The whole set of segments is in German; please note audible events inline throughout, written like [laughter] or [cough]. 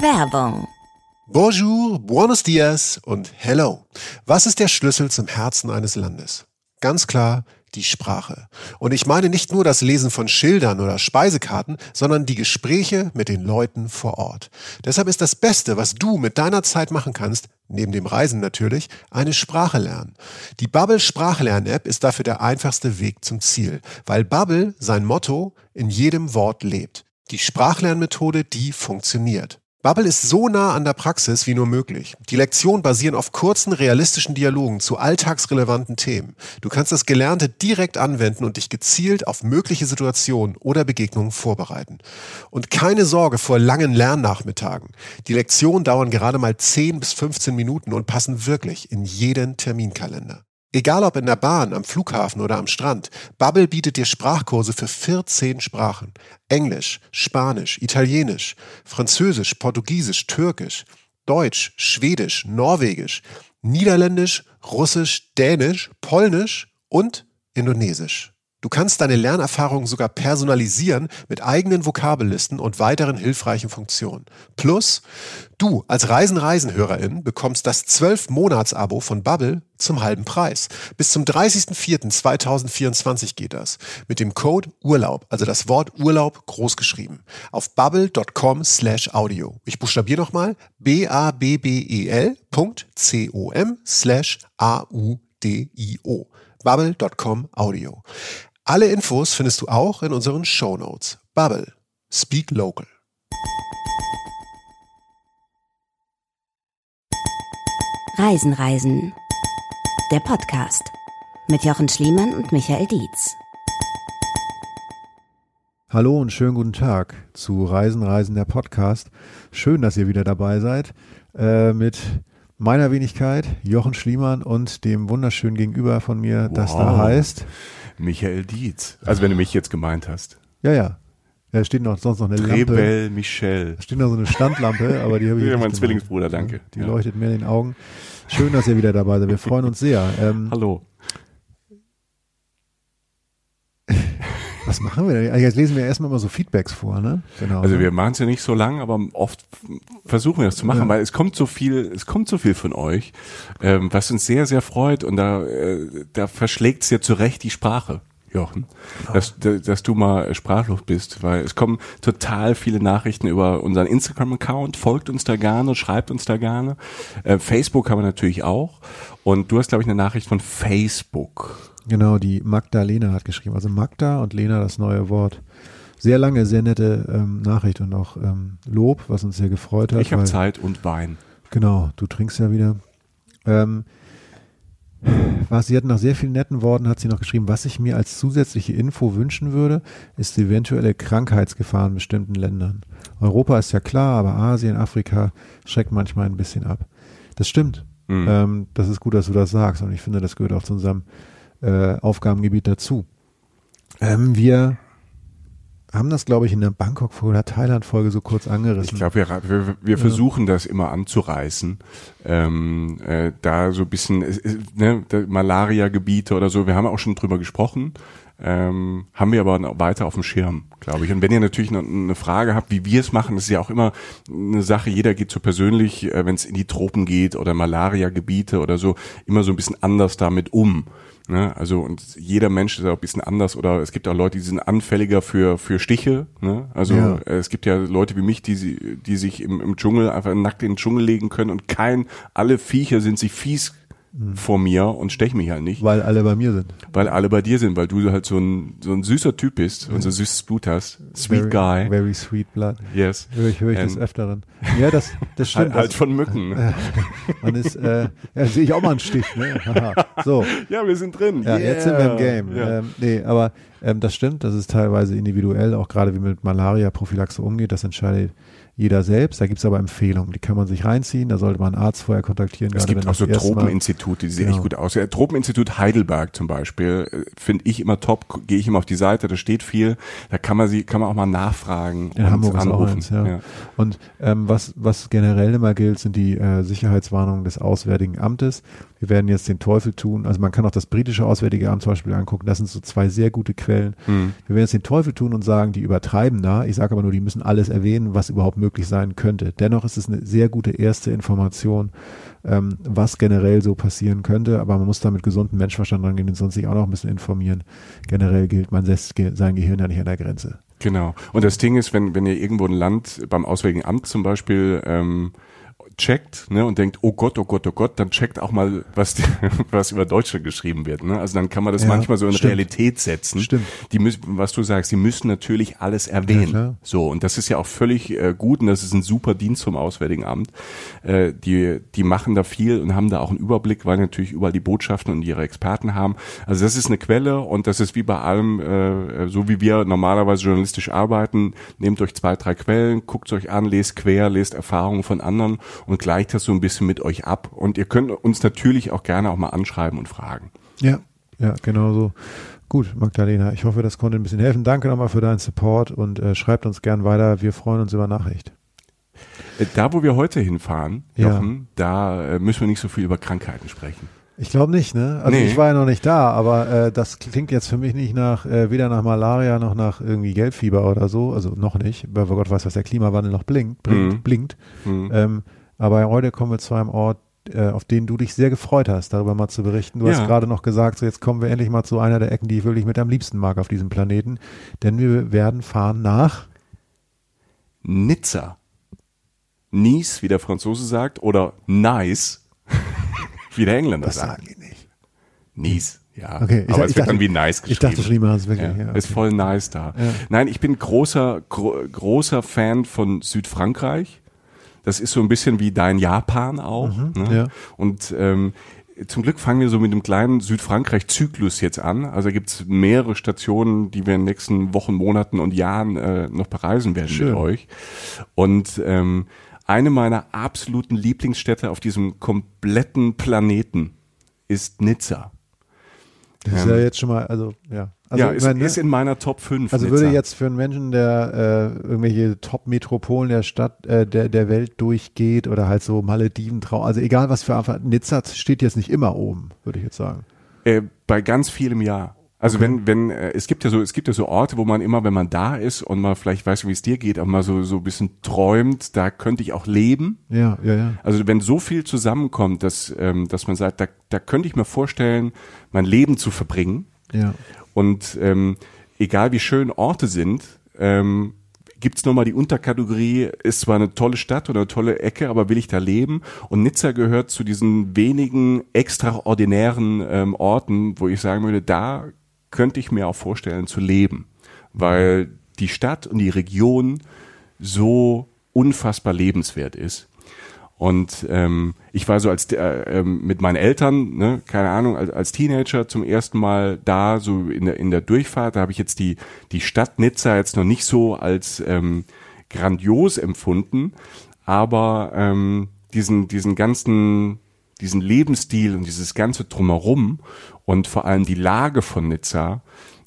Werbung. Bonjour, buenos dias und hello. Was ist der Schlüssel zum Herzen eines Landes? Ganz klar, die Sprache. Und ich meine nicht nur das Lesen von Schildern oder Speisekarten, sondern die Gespräche mit den Leuten vor Ort. Deshalb ist das Beste, was du mit deiner Zeit machen kannst, neben dem Reisen natürlich, eine Sprache lernen. Die Bubble Sprachlern-App ist dafür der einfachste Weg zum Ziel, weil Bubble sein Motto in jedem Wort lebt. Die Sprachlernmethode, die funktioniert. Bubble ist so nah an der Praxis wie nur möglich. Die Lektionen basieren auf kurzen, realistischen Dialogen zu alltagsrelevanten Themen. Du kannst das Gelernte direkt anwenden und dich gezielt auf mögliche Situationen oder Begegnungen vorbereiten. Und keine Sorge vor langen Lernnachmittagen. Die Lektionen dauern gerade mal 10 bis 15 Minuten und passen wirklich in jeden Terminkalender. Egal ob in der Bahn, am Flughafen oder am Strand, Bubble bietet dir Sprachkurse für 14 Sprachen. Englisch, Spanisch, Italienisch, Französisch, Portugiesisch, Türkisch, Deutsch, Schwedisch, Norwegisch, Niederländisch, Russisch, Dänisch, Polnisch und Indonesisch. Du kannst deine Lernerfahrung sogar personalisieren mit eigenen Vokabellisten und weiteren hilfreichen Funktionen. Plus, du als Reisen-Reisen-Hörerin bekommst das 12-Monats-Abo von Bubble zum halben Preis. Bis zum 30.04.2024 geht das. Mit dem Code Urlaub, also das Wort Urlaub großgeschrieben. Auf bubble.com slash audio. Ich buchstabiere nochmal b-a-b-b-e-l.com slash a-u-d-i-o bubble.com Audio. Alle Infos findest du auch in unseren Show Notes. Bubble. Speak Local. Reisen, Reisen. Der Podcast mit Jochen Schliemann und Michael Dietz. Hallo und schönen guten Tag zu Reisen, Reisen, der Podcast. Schön, dass ihr wieder dabei seid äh, mit meiner Wenigkeit, Jochen Schliemann und dem wunderschönen Gegenüber von mir, wow. das da heißt Michael Dietz. Also wenn du mich jetzt gemeint hast. Ja, ja. Da steht noch sonst noch eine Lampe. Rebell Michel. Da steht noch so eine Standlampe, aber die habe ich [laughs] Ja, mein. Zwillingsbruder, danke. Die ja. leuchtet mir in den Augen. Schön, dass ihr wieder dabei seid. Wir freuen uns sehr. Ähm, Hallo. Was machen wir denn? Also Jetzt lesen wir erstmal immer so Feedbacks vor, ne? Genau. Also ne? wir machen es ja nicht so lang, aber oft versuchen wir das zu machen, Ja. weil es kommt so viel, es kommt so viel von euch, ähm, was uns sehr, sehr freut und da, äh, da verschlägt es ja zurecht die Sprache. Jochen, dass, dass du mal sprachlos bist, weil es kommen total viele Nachrichten über unseren Instagram-Account, folgt uns da gerne, schreibt uns da gerne. Äh, Facebook haben wir natürlich auch. Und du hast, glaube ich, eine Nachricht von Facebook. Genau, die Magdalena hat geschrieben. Also Magda und Lena, das neue Wort. Sehr lange, sehr nette ähm, Nachricht und auch ähm, Lob, was uns sehr gefreut hat. Ich habe Zeit und Wein. Genau, du trinkst ja wieder. Ähm, was sie hat nach sehr vielen netten Worten hat sie noch geschrieben, was ich mir als zusätzliche Info wünschen würde, ist die eventuelle Krankheitsgefahr in bestimmten Ländern. Europa ist ja klar, aber Asien, Afrika schreckt manchmal ein bisschen ab. Das stimmt. Mhm. Ähm, das ist gut, dass du das sagst und ich finde, das gehört auch zu unserem äh, Aufgabengebiet dazu. Ähm, wir haben das, glaube ich, in der Bangkok-Folge oder Thailand-Folge so kurz angerissen. Ich glaube, wir, wir, wir versuchen das immer anzureißen. Ähm, äh, da so ein bisschen es- ne, Malaria-Gebiete oder so, wir haben auch schon drüber gesprochen. Ähm, haben wir aber weiter auf dem Schirm, glaube ich. Und wenn ihr natürlich noch eine Frage habt, wie wir es machen, das ist ja auch immer eine Sache, jeder geht so persönlich, äh, wenn es in die Tropen geht oder Malaria-Gebiete oder so, immer so ein bisschen anders damit um. Ne? Also und jeder Mensch ist auch ein bisschen anders oder es gibt auch Leute, die sind anfälliger für für Stiche. Ne? Also Ja. äh, es gibt ja Leute wie mich, die sie, die sich im, im Dschungel einfach nackt in den Dschungel legen können und kein, alle Viecher sind sich fies vor mir und stechen mich halt nicht, weil alle bei mir sind. weil alle bei dir sind, weil du halt so ein so ein süßer Typ bist und so süßes Blut hast, sweet very, guy, Very sweet blood. yes, Höre ich, höre ich des Ähm, Öfteren. Ja, das, das [laughs] stimmt. halt, halt von Mücken. ne? [laughs] man ist, äh, ja, sehe ich auch mal einen Stich, ne? So, [laughs] Ja, wir sind drin. ja, jetzt sind wir im Game. Ja. Ähm, nee, aber ähm, das stimmt, das ist teilweise individuell, auch gerade wie man mit Malaria-Prophylaxe umgeht, das entscheidet jeder selbst. Da gibt's aber Empfehlungen, die kann man sich reinziehen, da sollte man einen Arzt vorher kontaktieren. Es gibt auch so Tropeninstitute, die sehen Genau. echt gut aus. Ja, Tropeninstitut Heidelberg zum Beispiel äh, finde ich immer top. Gehe ich immer auf die Seite, da steht viel. Da kann man sie, kann man auch mal nachfragen In und Hamburg anrufen. eins, ja. Und ähm, was, was generell immer gilt, sind die äh, Sicherheitswarnungen des Auswärtigen Amtes. Wir werden jetzt den Teufel tun. Also man kann auch das britische Auswärtige Amt zum Beispiel angucken. Das sind so zwei sehr gute Quellen. Mhm. Wir werden jetzt den Teufel tun und sagen, die übertreiben da. Ich sage aber nur, die müssen alles erwähnen, was überhaupt möglich sein könnte. Dennoch ist es eine sehr gute erste Information, ähm, was generell so passieren könnte. Aber man muss da mit gesundem Menschenverstand rangehen und sonst sich auch noch ein bisschen informieren. Generell gilt, man setzt sein Gehirn ja nicht an der Grenze. Genau. Und das Ding ist, wenn, wenn ihr irgendwo ein Land beim Auswärtigen Amt zum Beispiel ähm, checkt ne, und denkt, oh Gott, oh Gott, oh Gott, dann checkt auch mal, was, die, [laughs] was über Deutschland geschrieben wird. Ne? Also dann kann man das ja, manchmal so in stimmt. Realität setzen. Stimmt. Die müssen, was du sagst, die müssen natürlich alles erwähnen. Ja, so, und das ist ja auch völlig äh, gut und das ist ein super Dienst vom Auswärtigen Amt. Äh, die, die machen da viel und haben da auch einen Überblick, weil natürlich überall die Botschaften und ihre Experten haben. Also das ist eine Quelle und das ist wie bei allem, äh, so wie wir normalerweise journalistisch arbeiten, nehmt euch zwei, drei Quellen, guckt euch an, lest quer, lest Erfahrungen von anderen und gleicht das so ein bisschen mit euch ab. Und ihr könnt uns natürlich auch gerne auch mal anschreiben und fragen. Ja, ja, genau so. Gut, Magdalena, ich hoffe, das konnte ein bisschen helfen. Danke nochmal für deinen Support und äh, schreibt uns gern weiter. Wir freuen uns über Nachricht. Äh, da, wo wir heute hinfahren, Jochen, ja. da äh, müssen wir nicht so viel über Krankheiten sprechen. Ich glaube nicht, ne? Also nee. ich war ja noch nicht da, aber äh, das klingt jetzt für mich nicht nach, äh, weder nach Malaria noch nach irgendwie Gelbfieber oder so, also noch nicht, weil Gott weiß, was der Klimawandel noch blinkt, blinkt, mhm. blinkt. Mhm. Ähm, aber heute kommen wir zu einem Ort, äh, auf den du dich sehr gefreut hast, darüber mal zu berichten. Du ja. hast gerade noch gesagt, so jetzt kommen wir endlich mal zu einer der Ecken, die ich wirklich mit am liebsten mag auf diesem Planeten. Denn wir werden fahren nach Nizza. Nice, wie der Franzose sagt, oder nice, [laughs] wie der Engländer das sagt. Das sagen die nicht. Nice. Ja, okay. aber es wird dachte, dann wie nice geschrieben. Ich dachte schon immer, es wirklich. Ja, ja, okay. Ist voll nice da. Ja. Nein, ich bin großer, gro großer Fan von Südfrankreich. Das ist so ein bisschen wie dein Japan auch. Mhm, ne? ja. Und ähm, zum Glück fangen wir so mit dem kleinen Südfrankreich-Zyklus jetzt an. Also gibt es mehrere Stationen, die wir in den nächsten Wochen, Monaten und Jahren äh, noch bereisen werden Schön. mit euch. Und ähm, eine meiner absoluten Lieblingsstädte auf diesem kompletten Planeten ist Nizza. Das ist ja ähm, jetzt schon mal, also ja. Also, ja, ist, meine, ist in meiner Top 5. Also würde jetzt für einen Menschen, der äh, irgendwelche Top-Metropolen der Stadt, äh, der, der Welt durchgeht oder halt so Malediven, Trau also egal was für einfach, Nizza steht jetzt nicht immer oben, würde ich jetzt sagen. Äh, bei ganz vielem ja. Also okay. wenn, wenn, äh, es gibt ja so, es gibt ja so Orte, wo man immer, wenn man da ist und mal vielleicht weiß, wie es dir geht, auch mal so, so ein bisschen träumt, da könnte ich auch leben. Ja, ja, ja. Also wenn so viel zusammenkommt, dass, ähm, dass man sagt, da, da könnte ich mir vorstellen, mein Leben zu verbringen. Ja. Und ähm, egal wie schön Orte sind, ähm, gibt's nochmal die Unterkategorie, ist zwar eine tolle Stadt oder eine tolle Ecke, aber will ich da leben? Und Nizza gehört zu diesen wenigen extraordinären ähm, Orten, wo ich sagen würde, da könnte ich mir auch vorstellen zu leben, weil die Stadt und die Region so unfassbar lebenswert ist. Und ähm, ich war so als äh, ähm, mit meinen Eltern, ne, keine Ahnung, als, als Teenager zum ersten Mal da, so in der in der Durchfahrt. Da habe ich jetzt die die Stadt Nizza jetzt noch nicht so als ähm, grandios empfunden, aber ähm, diesen diesen ganzen diesen Lebensstil und dieses ganze drumherum und vor allem die Lage von Nizza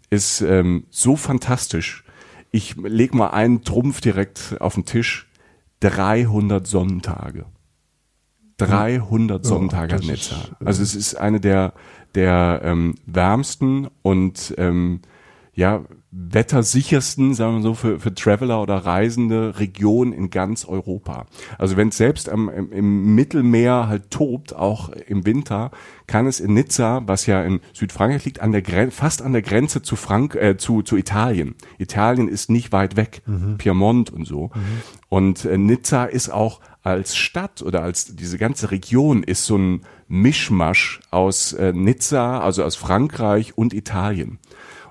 ist ähm, so fantastisch. Ich leg mal einen Trumpf direkt auf den Tisch. 300 Sonnentage. 300 Sonnentage hat Nizza. Also es ist eine der, der ähm, wärmsten und ähm, ja, wettersichersten, sagen wir so, für, für Traveler oder Reisende Region in ganz Europa. Also wenn es selbst am, im, im Mittelmeer halt tobt, auch im Winter, kann es in Nizza, was ja in Südfrankreich liegt, an der Gren fast an der Grenze zu Frank äh, zu, zu Italien. Italien ist nicht weit weg, mhm. Piemont und so. Mhm. Und äh, Nizza ist auch als Stadt oder als diese ganze Region ist so ein Mischmasch aus äh, Nizza, also aus Frankreich und Italien.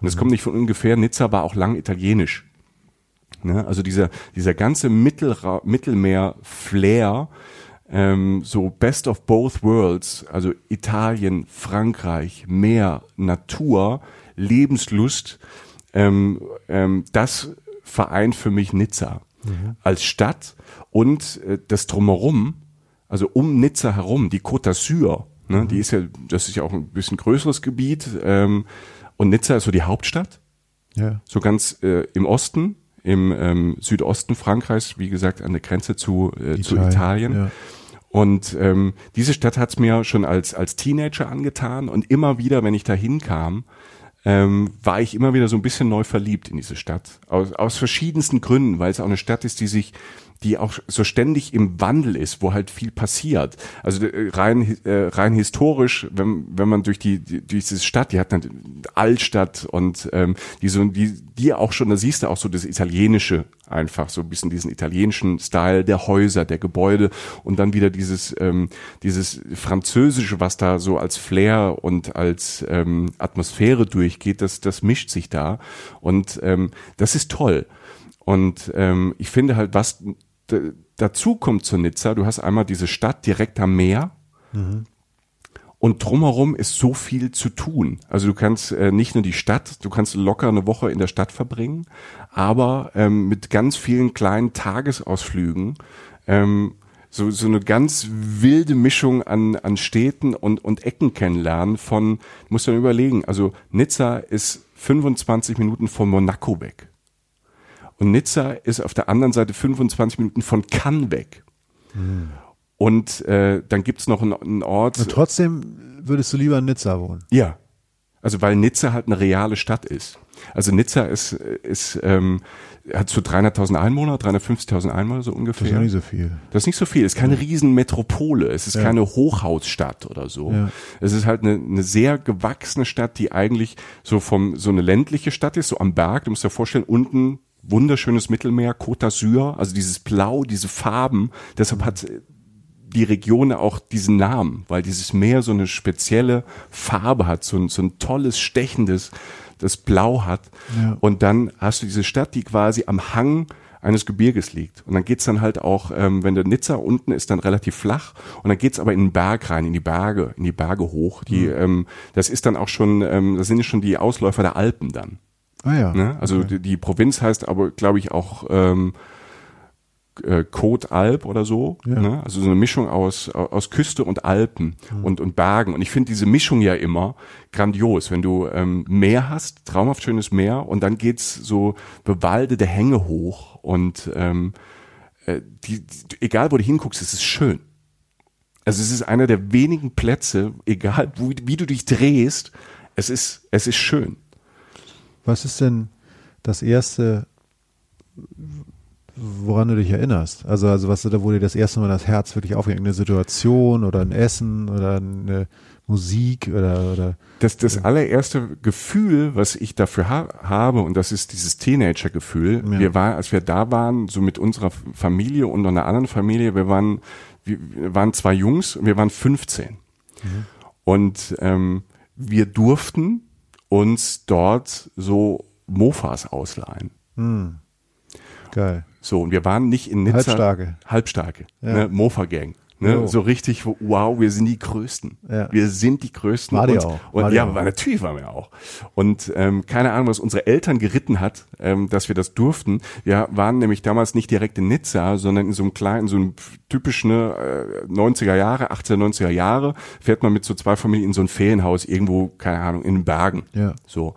Und es kommt nicht von ungefähr, Nizza war auch lang italienisch. Ne? Also dieser, dieser ganze Mittelra Mittelmeer-Flair, ähm, so Best of Both Worlds, also Italien, Frankreich, Meer, Natur, Lebenslust, ähm, ähm, das vereint für mich Nizza mhm. als Stadt und äh, das drumherum, also um Nizza herum, die Côte d'Azur, ne, mhm. die ist ja, das ist ja auch ein bisschen größeres Gebiet, ähm, und Nizza ist so die Hauptstadt. Ja. So ganz äh, im Osten, im ähm, Südosten Frankreichs, wie gesagt, an der Grenze zu, äh, Italien, zu Italien. Ja. Und ähm, diese Stadt hat's mir schon als, als Teenager angetan und immer wieder, wenn ich da hinkam, ähm, war ich immer wieder so ein bisschen neu verliebt in diese Stadt. Aus, aus verschiedensten Gründen, weil es auch eine Stadt ist, die sich die auch so ständig im Wandel ist, wo halt viel passiert. Also äh, rein äh, rein historisch, wenn wenn man durch die, die durch diese Stadt, die hat eine Altstadt und ähm, die so die die auch schon, da siehst du auch so das italienische einfach so ein bisschen diesen italienischen Style der Häuser, der Gebäude und dann wieder dieses ähm, dieses französische, was da so als Flair und als ähm, Atmosphäre durchgeht, das das mischt sich da und ähm, das ist toll. Und ähm, ich finde halt, was dazu kommt zu Nizza, du hast einmal diese Stadt direkt am Meer. Mhm. Und drumherum ist so viel zu tun. Also du kannst äh, nicht nur die Stadt, du kannst locker eine Woche in der Stadt verbringen, aber ähm, mit ganz vielen kleinen Tagesausflügen ähm, so, so eine ganz wilde Mischung an, an Städten und, und Ecken kennenlernen von, muss dann überlegen, also Nizza ist 25 Minuten von Monaco weg. Und Nizza ist auf der anderen Seite 25 Minuten von Cannes weg. Mhm. Und äh, dann gibt's noch einen, einen Ort. Und trotzdem würdest du lieber in Nizza wohnen? Ja. Also weil Nizza halt eine reale Stadt ist. Also Nizza ist, ist ähm, hat so 300.000 Einwohner, 350.000 Einwohner so ungefähr. Das ist nicht so viel. Das ist nicht so viel. Es ist keine ja. Riesenmetropole. Es ist ja. keine Hochhausstadt oder so. Ja. Es ist halt eine, eine sehr gewachsene Stadt, die eigentlich so vom so eine ländliche Stadt ist, so am Berg. Du musst dir vorstellen, unten wunderschönes Mittelmeer, Côte d'Azur, also dieses Blau, diese Farben. Deshalb hat die Region auch diesen Namen, weil dieses Meer so eine spezielle Farbe hat, so ein, so ein tolles, stechendes, das Blau hat. Ja. Und dann hast du diese Stadt, die quasi am Hang eines Gebirges liegt. Und dann geht's dann halt auch, ähm, wenn der Nizza unten ist, dann relativ flach und dann geht's aber in den Berg rein, in die Berge, in die Berge hoch. Die, mhm. ähm, das ist dann auch schon, ähm, das sind schon die Ausläufer der Alpen dann. Ah ja. Ne? Also okay. die, die, Provinz heißt aber, glaube ich, auch ähm, äh, Côte Alp oder so. Ja. Ne? Also so eine Mischung aus, aus Küste und Alpen mhm. und, und Bergen. Und ich finde diese Mischung ja immer grandios, wenn du ähm, Meer hast, traumhaft schönes Meer, und dann geht's so bewaldete Hänge hoch und ähm, äh, die, die, egal wo du hinguckst, es ist schön. Also es ist einer der wenigen Plätze, egal wo, wie du dich drehst, es ist, es ist schön. Was ist denn das erste, woran du dich erinnerst? Also, also was da, wo dir das erste Mal das Herz wirklich aufgeht? Eine Situation oder ein Essen oder eine Musik oder, oder das, das allererste Gefühl, was ich dafür ha habe, und das ist dieses Teenager-Gefühl. Ja. Wir waren, als wir da waren, so mit unserer Familie und einer anderen Familie, wir waren, wir waren zwei Jungs und wir waren 15. Mhm. Und ähm, wir durften uns dort so Mofas ausleihen. Hm. Geil. So, und wir waren nicht in Nizza. Halbstarke. Halbstarke. Ja. Ne, Mofa-Gang. Ne, oh. So richtig, wow, wir sind die Größten. Ja. Wir sind die Größten. War die und, auch. Und war ja. War, natürlich waren wir auch. Und ähm, keine Ahnung, was unsere Eltern geritten hat, ähm, dass wir das durften. Wir waren nämlich damals nicht direkt in Nizza, sondern in so einem kleinen, so einem typischen äh, 90er Jahre, 18er, 90er Jahre, fährt man mit so zwei Familien in so ein Ferienhaus irgendwo, keine Ahnung, in den Bergen. Ja. So.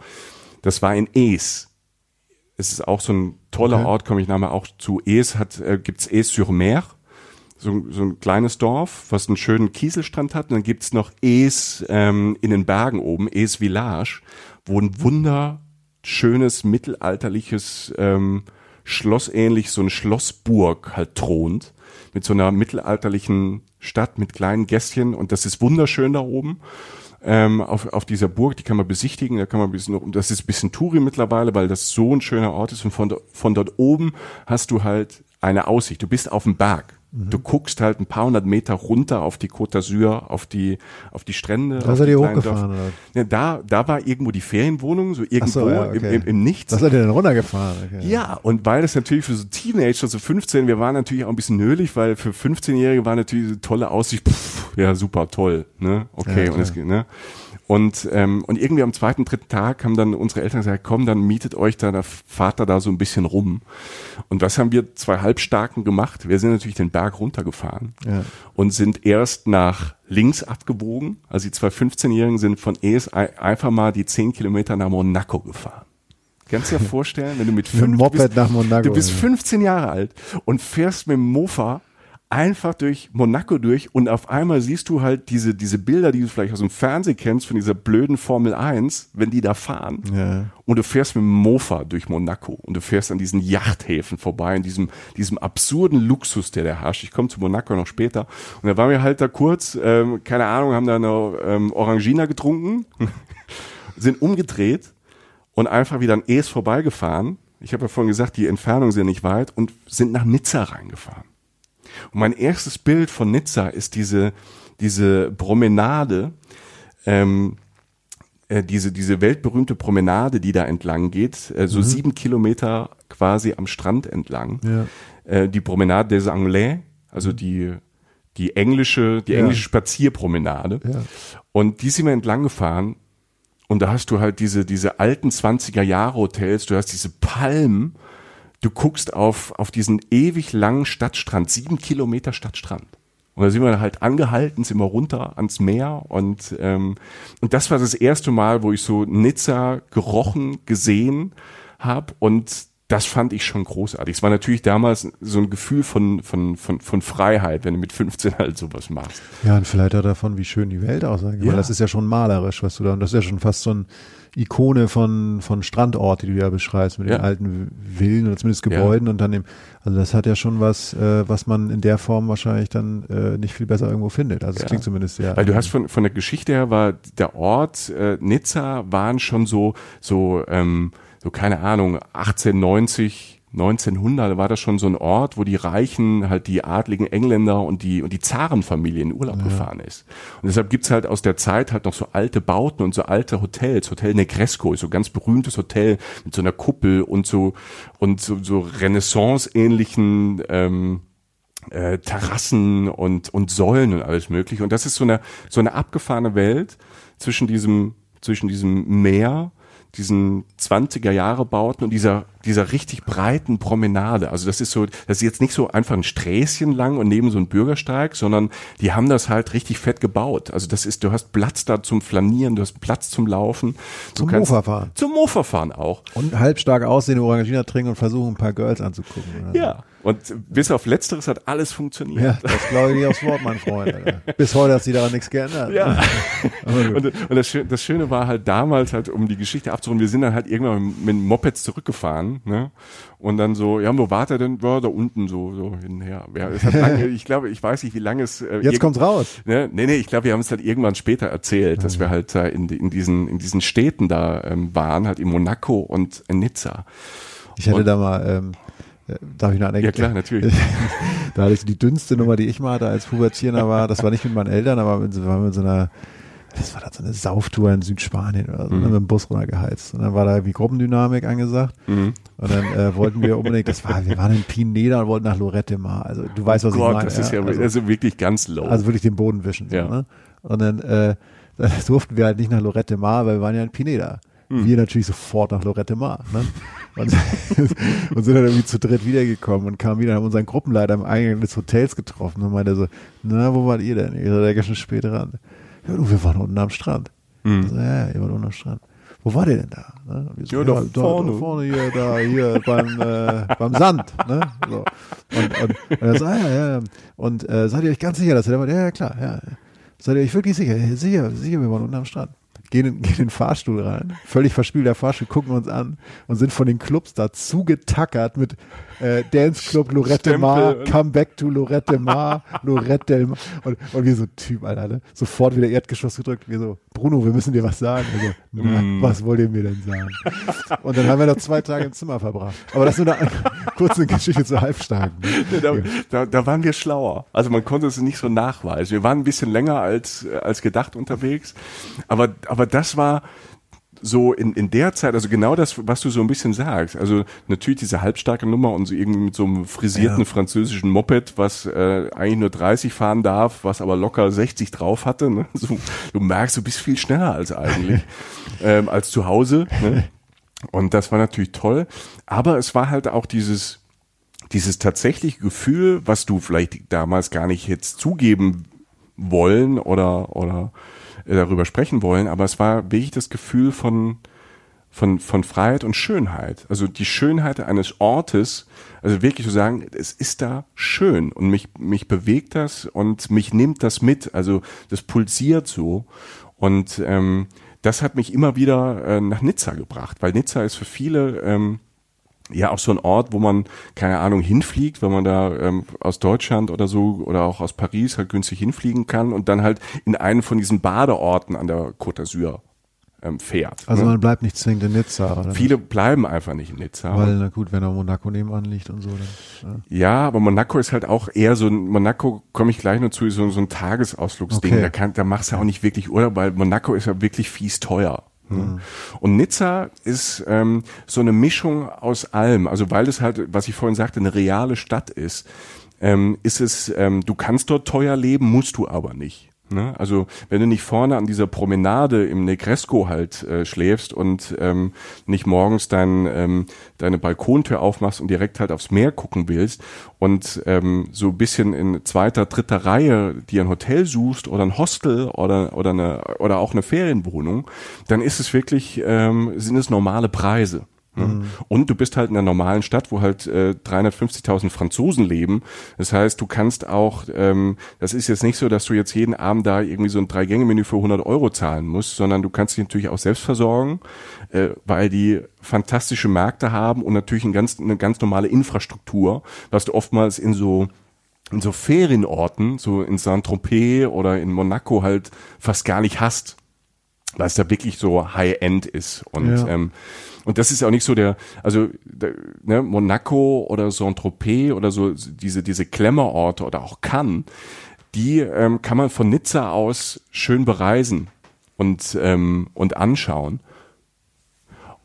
Das war in Es. Es ist auch so ein toller okay. Ort, komme ich nachher auch zu. Es hat, äh, gibt's Es-sur-Mer so, so ein kleines Dorf, was einen schönen Kieselstrand hat. Und dann gibt's noch Es ähm, in den Bergen oben, Es Village, wo ein wunderschönes, mittelalterliches ähm, Schlossähnlich, so eine Schlossburg halt thront. Mit so einer mittelalterlichen Stadt mit kleinen Gässchen. Und das ist wunderschön da oben. Ähm, auf, auf dieser Burg, die kann man besichtigen, da kann man ein bisschen, das ist ein bisschen Touri mittlerweile, weil das so ein schöner Ort ist und von, von dort oben hast du halt eine Aussicht. Du bist auf dem Berg. Du guckst halt ein paar hundert Meter runter auf die Côte d'Azur, auf die, auf die Strände. Da seid ihr hochgefahren, oder? Ja, da, da war irgendwo die Ferienwohnung, so irgendwo so, ja, okay. im, im, im, Nichts. Was seid ihr denn runtergefahren? Okay. Ja, und weil das natürlich für so Teenager, so 15, wir waren natürlich auch ein bisschen nölig, weil für 15-Jährige war natürlich eine tolle Aussicht, pff, ja, super, toll, ne? Okay, ja, und es geht, ne? Und, ähm, und irgendwie am zweiten, dritten Tag haben dann unsere Eltern gesagt, komm, dann mietet euch da der Vater da so ein bisschen rum. Und was haben wir zwei Halbstarken gemacht? Wir sind natürlich den Berg runtergefahren ja. und sind erst nach links abgebogen. Also die zwei 15-Jährigen sind von ES einfach mal die zehn Kilometer nach Monaco gefahren. Kannst du dir [laughs] vorstellen, wenn du mit, fünf, Moped bist, du bist 15 Jahre alt und fährst mit dem Mofa einfach durch Monaco durch und auf einmal siehst du halt diese, diese Bilder, die du vielleicht aus dem Fernsehen kennst von dieser blöden Formel 1, wenn die da fahren. Ja. Und du fährst mit dem Mofa durch Monaco und du fährst an diesen Yachthäfen vorbei, in diesem, diesem absurden Luxus, der da herrscht. Ich komme zu Monaco noch später. Und da waren wir halt da kurz, ähm, keine Ahnung, haben da eine ähm, Orangina getrunken, [laughs] sind umgedreht und einfach wieder an Es vorbeigefahren. Ich habe ja vorhin gesagt, die Entfernungen sind nicht weit und sind nach Nizza reingefahren. Und mein erstes Bild von Nizza ist diese, diese Promenade, ähm, äh, diese, diese weltberühmte Promenade, die da entlang geht, äh, so mhm. sieben Kilometer quasi am Strand entlang. Ja. Äh, die Promenade des Anglais, also mhm. die, die englische, die ja. englische Spazierpromenade. Ja. Und die sind wir entlang gefahren und da hast du halt diese, diese alten 20er Jahre Hotels, du hast diese Palmen, du guckst auf, auf diesen ewig langen Stadtstrand, sieben Kilometer Stadtstrand. Und da sind wir halt angehalten, sind wir runter ans Meer und, ähm, und das war das erste Mal, wo ich so Nizza gerochen, gesehen habe und das fand ich schon großartig. Es war natürlich damals so ein Gefühl von, von, von, von Freiheit, wenn du mit 15 halt sowas machst. Ja, und vielleicht auch davon, wie schön die Welt aussah. Ja. Weil das ist ja schon malerisch, was du da, und das ist ja schon fast so ein Ikone von, von Standort, die du ja beschreibst, mit ja. den alten Villen oder zumindest Gebäuden ja. und dann eben, also das hat ja schon was, äh, was man in der Form wahrscheinlich dann äh, nicht viel besser irgendwo findet. Also es klingt zumindest sehr. Weil du hast von, von der Geschichte her war der Ort äh, Nizza waren schon so, so, ähm, so keine Ahnung, 1890, 1900 war das schon so ein Ort, wo die Reichen, halt die adligen Engländer und die, und die Zarenfamilie in Urlaub ja. gefahren ist. Und deshalb gibt's halt aus der Zeit halt noch so alte Bauten und so alte Hotels. Hotel Negresco ist so ein ganz berühmtes Hotel mit so einer Kuppel und so, und so, so Renaissance-ähnlichen, ähm, äh, Terrassen und, und Säulen und alles mögliche. Und das ist so eine, so eine abgefahrene Welt zwischen diesem, zwischen diesem Meer diesen 20er Jahre Bauten und dieser dieser richtig breiten Promenade. Also das ist so, das ist jetzt nicht so einfach ein Sträßchen lang und neben so ein Bürgersteig, sondern die haben das halt richtig fett gebaut. Also das ist, du hast Platz da zum Flanieren, du hast Platz zum Laufen. Zum Mofa fahren. Zum Mofa fahren auch. Und halbstark aussehende Orangina trinken und versuchen ein paar Girls anzugucken. Ja. Und bis auf Letzteres hat alles funktioniert. Ja, das glaube ich nicht aufs Wort, mein Freund. Alter. [laughs] Bis heute hat sich daran nichts geändert. Ja. [laughs] und, und das, Schöne, das Schöne war halt damals halt, um die Geschichte abzurunden, wir sind dann halt irgendwann mit Mopeds zurückgefahren ne? Und dann so, ja, wo war der denn? War da unten so, so hinher. Ja, lange, [laughs] ich glaube, ich weiß nicht, wie lange es. Äh, Jetzt kommt's raus. Ne? Nee, nee, ich glaube, wir haben es halt irgendwann später erzählt, mhm. dass wir halt äh, in, in, diesen, in diesen Städten da ähm, waren, halt in Monaco und in Nizza. Ich hätte und, da mal, ähm, äh, Darf ich noch eine Ja klar, natürlich. [laughs] da hatte ich die dünnste Nummer, die ich mal hatte als Pubertierender war. Das war nicht mit meinen Eltern, aber mit, war mit so einer das war da so eine Sauftour in Südspanien oder so, mhm. ne, mit dem Bus runtergeheizt. Und dann war da irgendwie Gruppendynamik angesagt. Mhm. Und dann äh, wollten wir unbedingt, das war, wir waren in Pineda und wollten nach Lorette Mar. Also du weißt, was oh Gott, ich meine. Das ist ja, also, also wirklich ganz low. Also wirklich den Boden wischen. So, ja. ne? Und dann, äh, dann [laughs] durften wir halt nicht nach Lorette Mar, weil wir waren ja in Pineda. Mhm. Wir natürlich sofort nach Lorette Mar. Ne? Und, [laughs] und, sind dann irgendwie zu dritt wiedergekommen und kamen wieder, haben unseren Gruppenleiter am Eingang des Hotels getroffen und meinte so, na, wo wart ihr denn? Ihr seid ja ganz schön spät dran ja, du, wir waren unten am Strand. Mhm. So, ja, ihr wart unten am Strand. Wo war der denn da? Ne? So, ja, da, ja, vorne. Da, vorne hier, da, hier beim, äh, beim Sand. Ne? So. Und, und, und er so, ah, ja, ja. Und äh, seid ihr euch ganz sicher, dass er da war? Ja, ja, klar, ja. Seid ihr euch wirklich sicher? Sicher, sicher, wir waren unten am Strand gehen in, [laughs] gehen in den Fahrstuhl rein, völlig verspielter Fahrstuhl, gucken uns an und sind von den Clubs da zugetackert mit äh, Dance Club Lorette Stempel. Mar, Come Back to Lorette Mar, [laughs] Lorette Del Mar. Und, und wir so, Typ, Alter, ne? sofort wieder Erdgeschoss gedrückt. Wir so, Bruno, wir müssen dir was sagen. Also, [laughs] na, mm. was wollt ihr mir denn sagen? Und dann haben wir noch zwei Tage im Zimmer verbracht. Aber das ist nur eine [laughs] kurze Geschichte zu halbstarken. Ne? Da, da, da, waren wir schlauer. Also man konnte es nicht so nachweisen. Wir waren ein bisschen länger als, als gedacht unterwegs. Aber, aber das war, so in, in der Zeit, also genau das, was du so ein bisschen sagst. Also natürlich diese halbstarke Nummer und so irgendwie mit so einem frisierten ja. französischen Moped, was äh, eigentlich nur 30 fahren darf, was aber locker 60 drauf hatte. Ne? So, du merkst, du bist viel schneller als eigentlich, [laughs] ähm, als zu Hause. Ne? Und das war natürlich toll. Aber es war halt auch dieses, dieses tatsächliche Gefühl, was du vielleicht damals gar nicht jetzt zugeben wollen oder, oder darüber sprechen wollen, aber es war wirklich das Gefühl von, von, von Freiheit und Schönheit. Also die Schönheit eines Ortes, also wirklich zu sagen, es ist da schön und mich, mich bewegt das und mich nimmt das mit. Also das pulsiert so. Und ähm, das hat mich immer wieder äh, nach Nizza gebracht, weil Nizza ist für viele ähm, ja auch so ein Ort, wo man, keine Ahnung, hinfliegt, wenn man da ähm, aus Deutschland oder so oder auch aus Paris halt günstig hinfliegen kann und dann halt in einen von diesen Badeorten an der Côte d'Azur ähm, fährt. Also ne? man bleibt nicht zwingend in Nizza. Oder? Viele bleiben einfach nicht in Nizza. Weil, na gut, wenn da Monaco nebenan liegt und so. Dann, ja. ja, aber Monaco ist halt auch eher so ein, Monaco komme ich gleich noch zu, so, so ein Tagesausflugsding. Okay. Da, kann, da machst du auch nicht wirklich Urlaub, weil Monaco ist ja wirklich fies teuer. Mhm. Und Nizza ist ähm, so eine Mischung aus allem. Also weil es halt, was ich vorhin sagte, eine reale Stadt ist, ähm, ist es, ähm, du kannst dort teuer leben, musst du aber nicht. Ne? Also wenn du nicht vorne an dieser Promenade im Negresco halt äh, schläfst und ähm, nicht morgens dein, ähm, deine Balkontür aufmachst und direkt halt aufs Meer gucken willst und ähm, so ein bisschen in zweiter, dritter Reihe dir ein Hotel suchst oder ein Hostel oder oder eine oder auch eine Ferienwohnung, dann ist es wirklich ähm, sind es normale Preise. Mhm. Und du bist halt in einer normalen Stadt, wo halt äh, 350.000 Franzosen leben. Das heißt, du kannst auch, ähm, das ist jetzt nicht so, dass du jetzt jeden Abend da irgendwie so ein Drei-Gänge-Menü für 100 Euro zahlen musst, sondern du kannst dich natürlich auch selbst versorgen, äh, weil die fantastische Märkte haben und natürlich ein ganz, eine ganz normale Infrastruktur, was du oftmals in so in so Ferienorten, so in Saint-Tropez oder in Monaco halt fast gar nicht hast, weil es da wirklich so High-End ist und Ja. ähm, und das ist auch nicht so der, also der, ne, Monaco oder Saint-Tropez oder so diese diese Klemmerorte oder auch Cannes, die ähm, kann man von Nizza aus schön bereisen und ähm, und anschauen.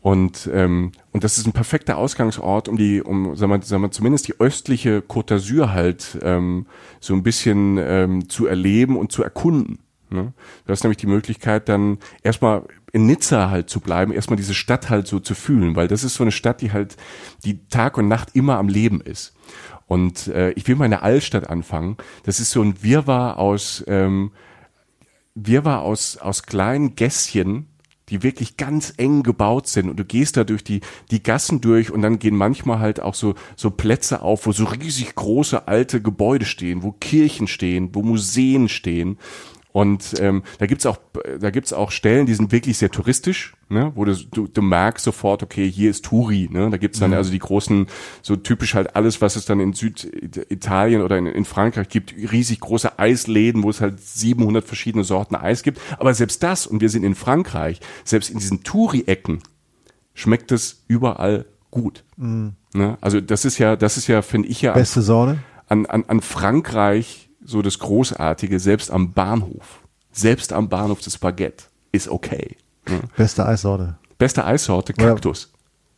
Und, ähm, und das ist ein perfekter Ausgangsort, um die, um, sagen wir, sagen wir, zumindest die östliche Côte d'Azur halt ähm, so ein bisschen ähm, zu erleben und zu erkunden. Ne? Du hast nämlich die Möglichkeit, dann erstmal in Nizza halt zu bleiben, erstmal diese Stadt halt so zu fühlen, weil das ist so eine Stadt, die halt, die Tag und Nacht immer am Leben ist. Und äh, ich will mal in der Altstadt anfangen. Das ist so ein Wirrwarr aus, ähm, Wirrwarr aus, aus kleinen Gässchen, die wirklich ganz eng gebaut sind und du gehst da durch die, die Gassen durch und dann gehen manchmal halt auch so, so Plätze auf, wo so riesig große alte Gebäude stehen, wo Kirchen stehen, wo Museen stehen. Und ähm, da gibt's auch, da gibt's auch Stellen, die sind wirklich sehr touristisch, ne? wo du, du, du merkst sofort, okay, hier ist Touri. Ne? Da gibt's dann also die großen, so typisch halt alles, was es dann in Süditalien oder in, in Frankreich gibt, riesig große Eisläden, wo es halt 700 verschiedene Sorten Eis gibt. Aber selbst das, und wir sind in Frankreich, selbst in diesen Touri-Ecken schmeckt es überall gut. Ne? Also das ist ja, das ist ja, finde ich ja Beste Sorte? an, an, an Frankreich so das Großartige, selbst am Bahnhof. Selbst am Bahnhof das Baguette ist okay. Ne? Beste Eissorte. Beste Eissorte, Oder- Kaktus.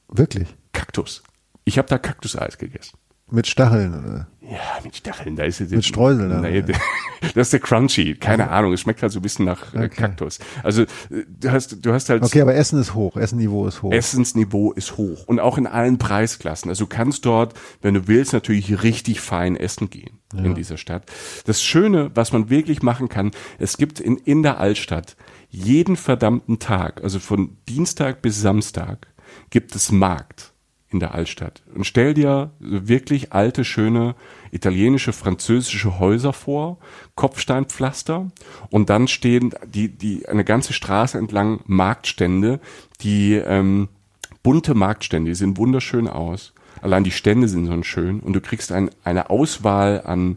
Wirklich? Kaktus. Ich habe da Kaktuseis gegessen. Mit Stacheln. Oder? Ja, mit Stacheln, da ist es. Mit Streuseln Nee, oder? [laughs] das ist der Crunchy. Keine Ahnung, es schmeckt halt so ein bisschen nach äh, Okay. Kaktus. Also äh, du hast, du hast halt Okay, aber Essen ist hoch. Essenniveau ist hoch. Essensniveau ist hoch und auch in allen Preisklassen. Also du kannst dort, wenn du willst, natürlich richtig fein essen gehen in dieser Stadt. Das Schöne, was man wirklich machen kann, es gibt in, in der Altstadt jeden verdammten Tag, also von Dienstag bis Samstag, gibt es Markt in der Altstadt. Und stell dir wirklich alte, schöne italienische, französische Häuser vor, Kopfsteinpflaster und dann stehen die, die eine ganze Straße entlang Marktstände, die ähm, bunte Marktstände, die sehen wunderschön aus. Allein die Stände sind so schön und du kriegst ein, eine Auswahl an,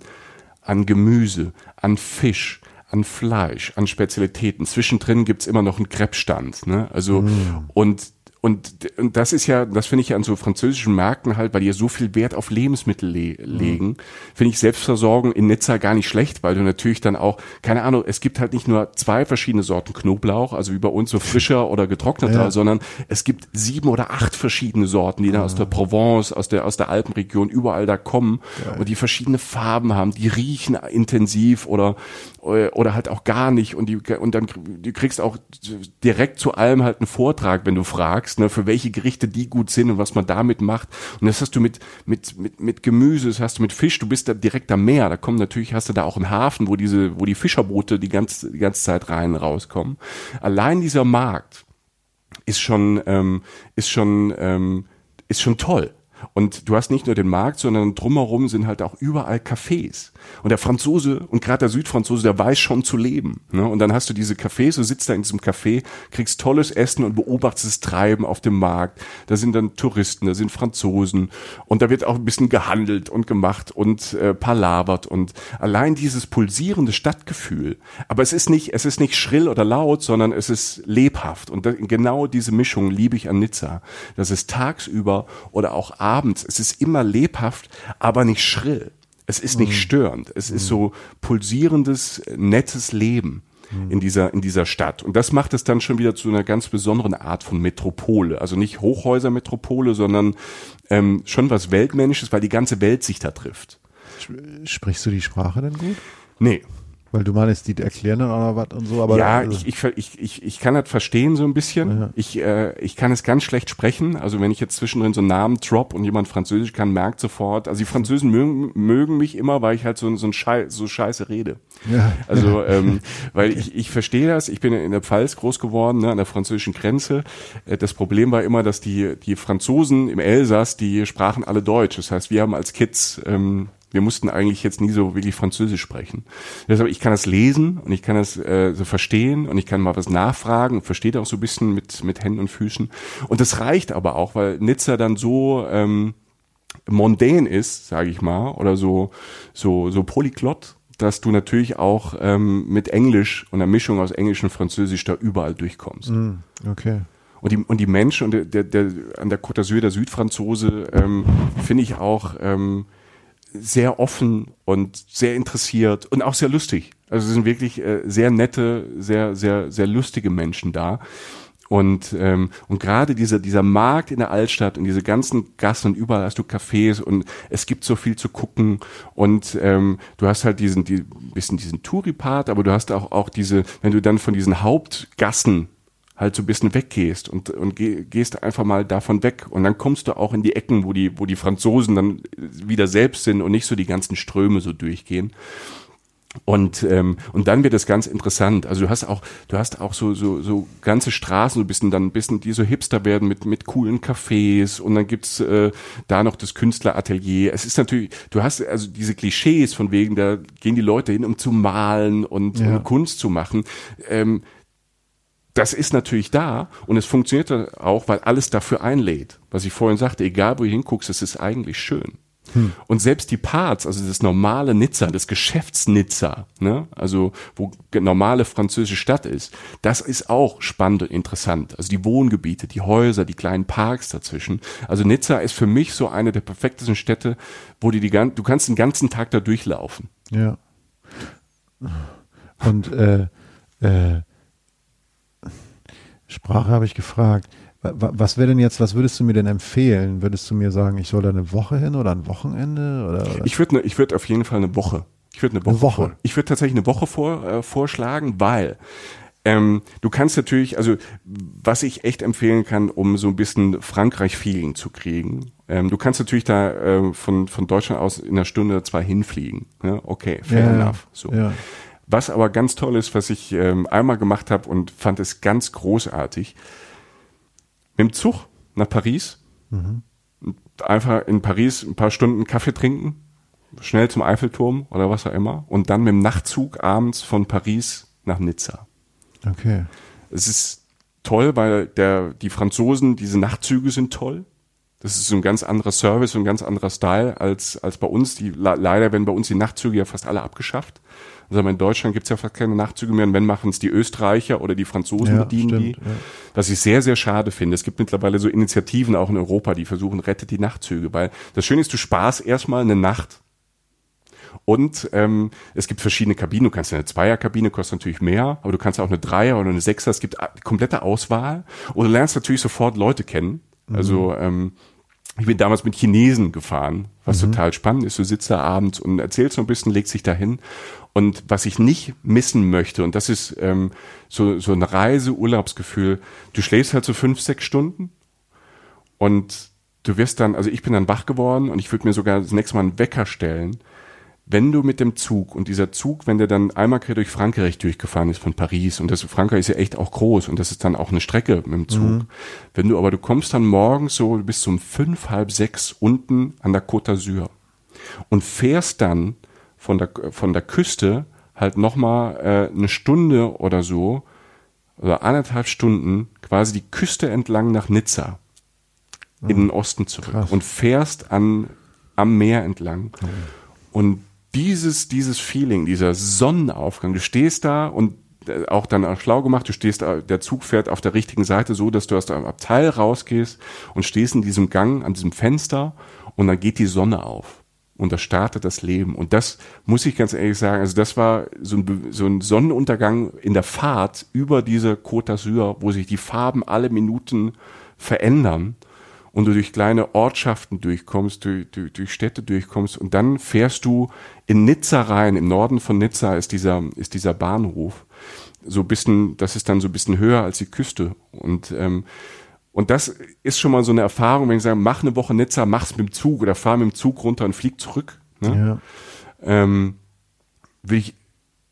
an Gemüse, an Fisch, an Fleisch, an Spezialitäten. Zwischendrin gibt's immer noch einen Krebsstand. Ne? Also und und, und das ist ja, das finde ich ja an so französischen Märkten halt, weil die ja so viel Wert auf Lebensmittel le legen, finde ich Selbstversorgung in Nizza gar nicht schlecht, weil du natürlich dann auch, keine Ahnung, es gibt halt nicht nur zwei verschiedene Sorten Knoblauch, also wie bei uns so frischer [laughs] oder getrockneter, Ja. sondern es gibt sieben oder acht verschiedene Sorten, die dann aus der Provence, aus der, aus der Alpenregion überall da kommen und die verschiedene Farben haben, die riechen intensiv oder, oder halt auch gar nicht und die, und dann, du kriegst auch direkt zu allem halt einen Vortrag, wenn du fragst, ne, für welche Gerichte die gut sind und was man damit macht. Und das hast du mit, mit, mit, mit Gemüse, das hast du mit Fisch, du bist da direkt am Meer, da kommen natürlich, hast du da auch einen Hafen, wo diese, wo die Fischerboote die ganze, die ganze Zeit rein rauskommen. Allein dieser Markt, ist schon, ähm, ist schon, ähm, ist schon toll. Und du hast nicht nur den Markt, sondern drumherum sind halt auch überall Cafés. Und der Franzose und gerade der Südfranzose, der weiß schon zu leben. Ne? Und dann hast du diese Cafés, du sitzt da in diesem Café, kriegst tolles Essen und beobachtest das Treiben auf dem Markt. Da sind dann Touristen, da sind Franzosen und da wird auch ein bisschen gehandelt und gemacht und äh, palavert und allein dieses pulsierende Stadtgefühl. Aber es ist nicht, es ist nicht schrill oder laut, sondern es ist lebhaft. Und genau diese Mischung liebe ich an Nizza. Das ist tagsüber oder auch abends. Es ist immer lebhaft, aber nicht schrill. Es ist nicht mhm. störend. Es ist so pulsierendes, nettes Leben in dieser, in dieser Stadt. Und das macht es dann schon wieder zu einer ganz besonderen Art von Metropole. Also nicht Hochhäusermetropole, sondern ähm, schon was Weltmännisches, weil die ganze Welt sich da trifft. Sprichst du die Sprache denn gut? Nee, weil du meinst, die erklären dann auch noch was und so, aber. Ja, also ich, ich, ich, ich, ich kann das verstehen so ein bisschen. Ja. Ich, äh, ich kann es ganz schlecht sprechen. Also wenn ich jetzt zwischendrin so einen Namen drop und jemand Französisch kann, merkt sofort. Also die Französen mögen, mögen mich immer, weil ich halt so, so ein Schei so scheiße rede. Ja. Also, ähm, [laughs] weil ich, ich verstehe das. Ich bin in der Pfalz groß geworden, ne, an der französischen Grenze. Äh, das Problem war immer, dass die, die Franzosen im Elsass, die sprachen alle Deutsch. Das heißt, wir haben als Kids ähm, wir mussten eigentlich jetzt nie so wirklich Französisch sprechen. Deshalb, ich kann das lesen und ich kann das äh, so verstehen und ich kann mal was nachfragen und verstehe auch so ein bisschen mit, mit Händen und Füßen. Und das reicht aber auch, weil Nizza dann so ähm, mondän ist, sage ich mal, oder so, so, so polyglott, dass du natürlich auch ähm, mit Englisch und einer Mischung aus Englisch und Französisch da überall durchkommst. Mm, okay. Und die, und die Menschen und der, der, der an der Côte d'Azur, der Südfranzose, ähm, finde ich auch ähm, sehr offen und sehr interessiert und auch sehr lustig. Also es sind wirklich äh, sehr nette, sehr, sehr, sehr lustige Menschen da. Und, ähm, und gerade dieser, dieser Markt in der Altstadt und diese ganzen Gassen und überall hast du Cafés und es gibt so viel zu gucken und ähm, du hast halt diesen, die, bisschen diesen Touri-Part, aber du hast auch, auch diese, wenn du dann von diesen Hauptgassen halt so ein bisschen weggehst und, und geh, gehst einfach mal davon weg. Und dann kommst du auch in die Ecken, wo die, wo die Franzosen dann wieder selbst sind und nicht so die ganzen Ströme so durchgehen. Und ähm, und dann wird es ganz interessant. Also du hast auch du hast auch so so so ganze Straßen so ein bisschen dann ein bisschen die so hipster werden mit mit coolen Cafés und dann gibt's äh, da noch das Künstleratelier. Es ist natürlich du hast also diese Klischees von wegen da gehen die Leute hin um zu malen und, ja. und Kunst zu machen. Ähm, das ist natürlich da und es funktioniert auch, weil alles dafür einlädt. Was ich vorhin sagte, egal wo du hinguckst, es ist eigentlich schön. Hm. Und selbst die Parts, also das normale Nizza, das Geschäftsnizza, ne, also wo normale französische Stadt ist, das ist auch spannend und interessant. Also die Wohngebiete, die Häuser, die kleinen Parks dazwischen. Also Nizza ist für mich so eine der perfektesten Städte, wo die, die du kannst den ganzen Tag da durchlaufen. Ja. Und äh, äh, Sprache habe ich gefragt. Was wäre denn jetzt, was würdest du mir denn empfehlen? Würdest du mir sagen, ich soll da eine Woche hin oder ein Wochenende? Oder, oder? Ich würde ne, ich würd auf jeden Fall eine Woche. Ich würde eine Woche. Eine Woche. Vor, ich würde tatsächlich eine Woche vor, äh, vorschlagen, weil ähm, du kannst natürlich, also was ich echt empfehlen kann, um so ein bisschen Frankreich-Feeling zu kriegen. Ähm, du kannst natürlich da äh, von, von Deutschland aus in einer Stunde oder zwei hinfliegen. Ja, okay, fair ja, enough. So. Ja. Was aber ganz toll ist, was ich ähm, einmal gemacht habe und fand es ganz großartig, mit dem Zug nach Paris, mhm. einfach in Paris ein paar Stunden Kaffee trinken, schnell zum Eiffelturm oder was auch immer und dann mit dem Nachtzug abends von Paris nach Nizza. Okay. Es ist toll, weil der, die Franzosen, diese Nachtzüge sind toll. Das ist so ein ganz anderer Service und ein ganz anderer Style als, als bei uns. Die, leider werden bei uns die Nachtzüge ja fast alle abgeschafft. Also in Deutschland gibt es ja fast keine Nachtzüge mehr und wenn machen es die Österreicher oder die Franzosen ja, bedienen stimmt, die. Ja. Was ich sehr, sehr schade finde. Es gibt mittlerweile so Initiativen auch in Europa, die versuchen, rettet die Nachtzüge. Weil das Schöne ist, du sparst erstmal eine Nacht. Und ähm, es gibt verschiedene Kabinen. Du kannst eine Zweierkabine, kostet natürlich mehr, aber du kannst auch eine Dreier oder eine Sechser. Es gibt komplette Auswahl. Und du lernst natürlich sofort Leute kennen. Also mhm. ähm, ich bin damals mit Chinesen gefahren, was mhm. total spannend ist. Du sitzt da abends und erzählst so ein bisschen, legst dich dahin. Und was ich nicht missen möchte, und das ist ähm, so, so ein Reise-Urlaubsgefühl, du schläfst halt so fünf, sechs Stunden und du wirst dann, also ich bin dann wach geworden und ich würde mir sogar das nächste Mal einen Wecker stellen, wenn du mit dem Zug und dieser Zug, wenn der dann einmal quer durch Frankreich durchgefahren ist von Paris und das Frankreich ist ja echt auch groß und das ist dann auch eine Strecke mit dem Zug. Mhm. Wenn du aber du kommst dann morgens so bis um fünf, halb sechs unten an der Côte d'Azur und fährst dann von der, von der Küste halt nochmal äh, eine Stunde oder so oder anderthalb Stunden quasi die Küste entlang nach Nizza in den Osten zurück Krass. und fährst an, am Meer entlang. Oh. Und dieses, dieses Feeling, dieser Sonnenaufgang, du stehst da und äh, auch dann auch schlau gemacht, du stehst, der Zug fährt auf der richtigen Seite so, dass du aus dem Abteil rausgehst und stehst in diesem Gang an diesem Fenster und dann geht die Sonne auf und da startet das Leben. Und das muss ich ganz ehrlich sagen, also das war so ein, so ein Sonnenuntergang in der Fahrt über diese Côte d'Azur, wo sich die Farben alle Minuten verändern und du durch kleine Ortschaften durchkommst, durch, durch, durch Städte durchkommst und dann fährst du in Nizza rein. Im Norden von Nizza ist dieser, ist dieser Bahnhof. So ein bisschen, das ist dann so ein bisschen höher als die Küste. Und, ähm, und das ist schon mal so eine Erfahrung, wenn ich sage, mach eine Woche Nizza, mach's mit dem Zug oder fahr mit dem Zug runter und flieg zurück. Ne? Ja. Ähm, will ich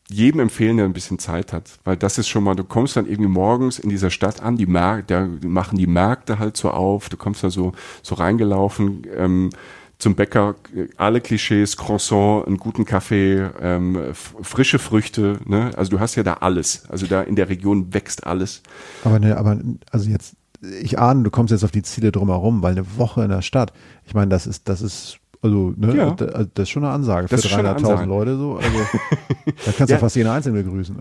jedem empfehlen, der ein bisschen Zeit hat, weil das ist schon mal, du kommst dann irgendwie morgens in dieser Stadt an, die Märkte, die machen die Märkte halt so auf, du kommst da so, so reingelaufen, ähm, zum Bäcker, alle Klischees, Croissant, einen guten Kaffee, ähm, frische Früchte, ne? Also du hast ja da alles. Also da in der Region wächst alles. Aber ne, aber also jetzt, ich ahne, du kommst jetzt auf die Ziele drumherum, weil eine Woche in der Stadt, ich meine, das ist, das ist also, ne, ja. das ist schon eine Ansage für 300.000 Leute so. Also, [laughs] da kannst du ja. fast jeden Einzelnen begrüßen.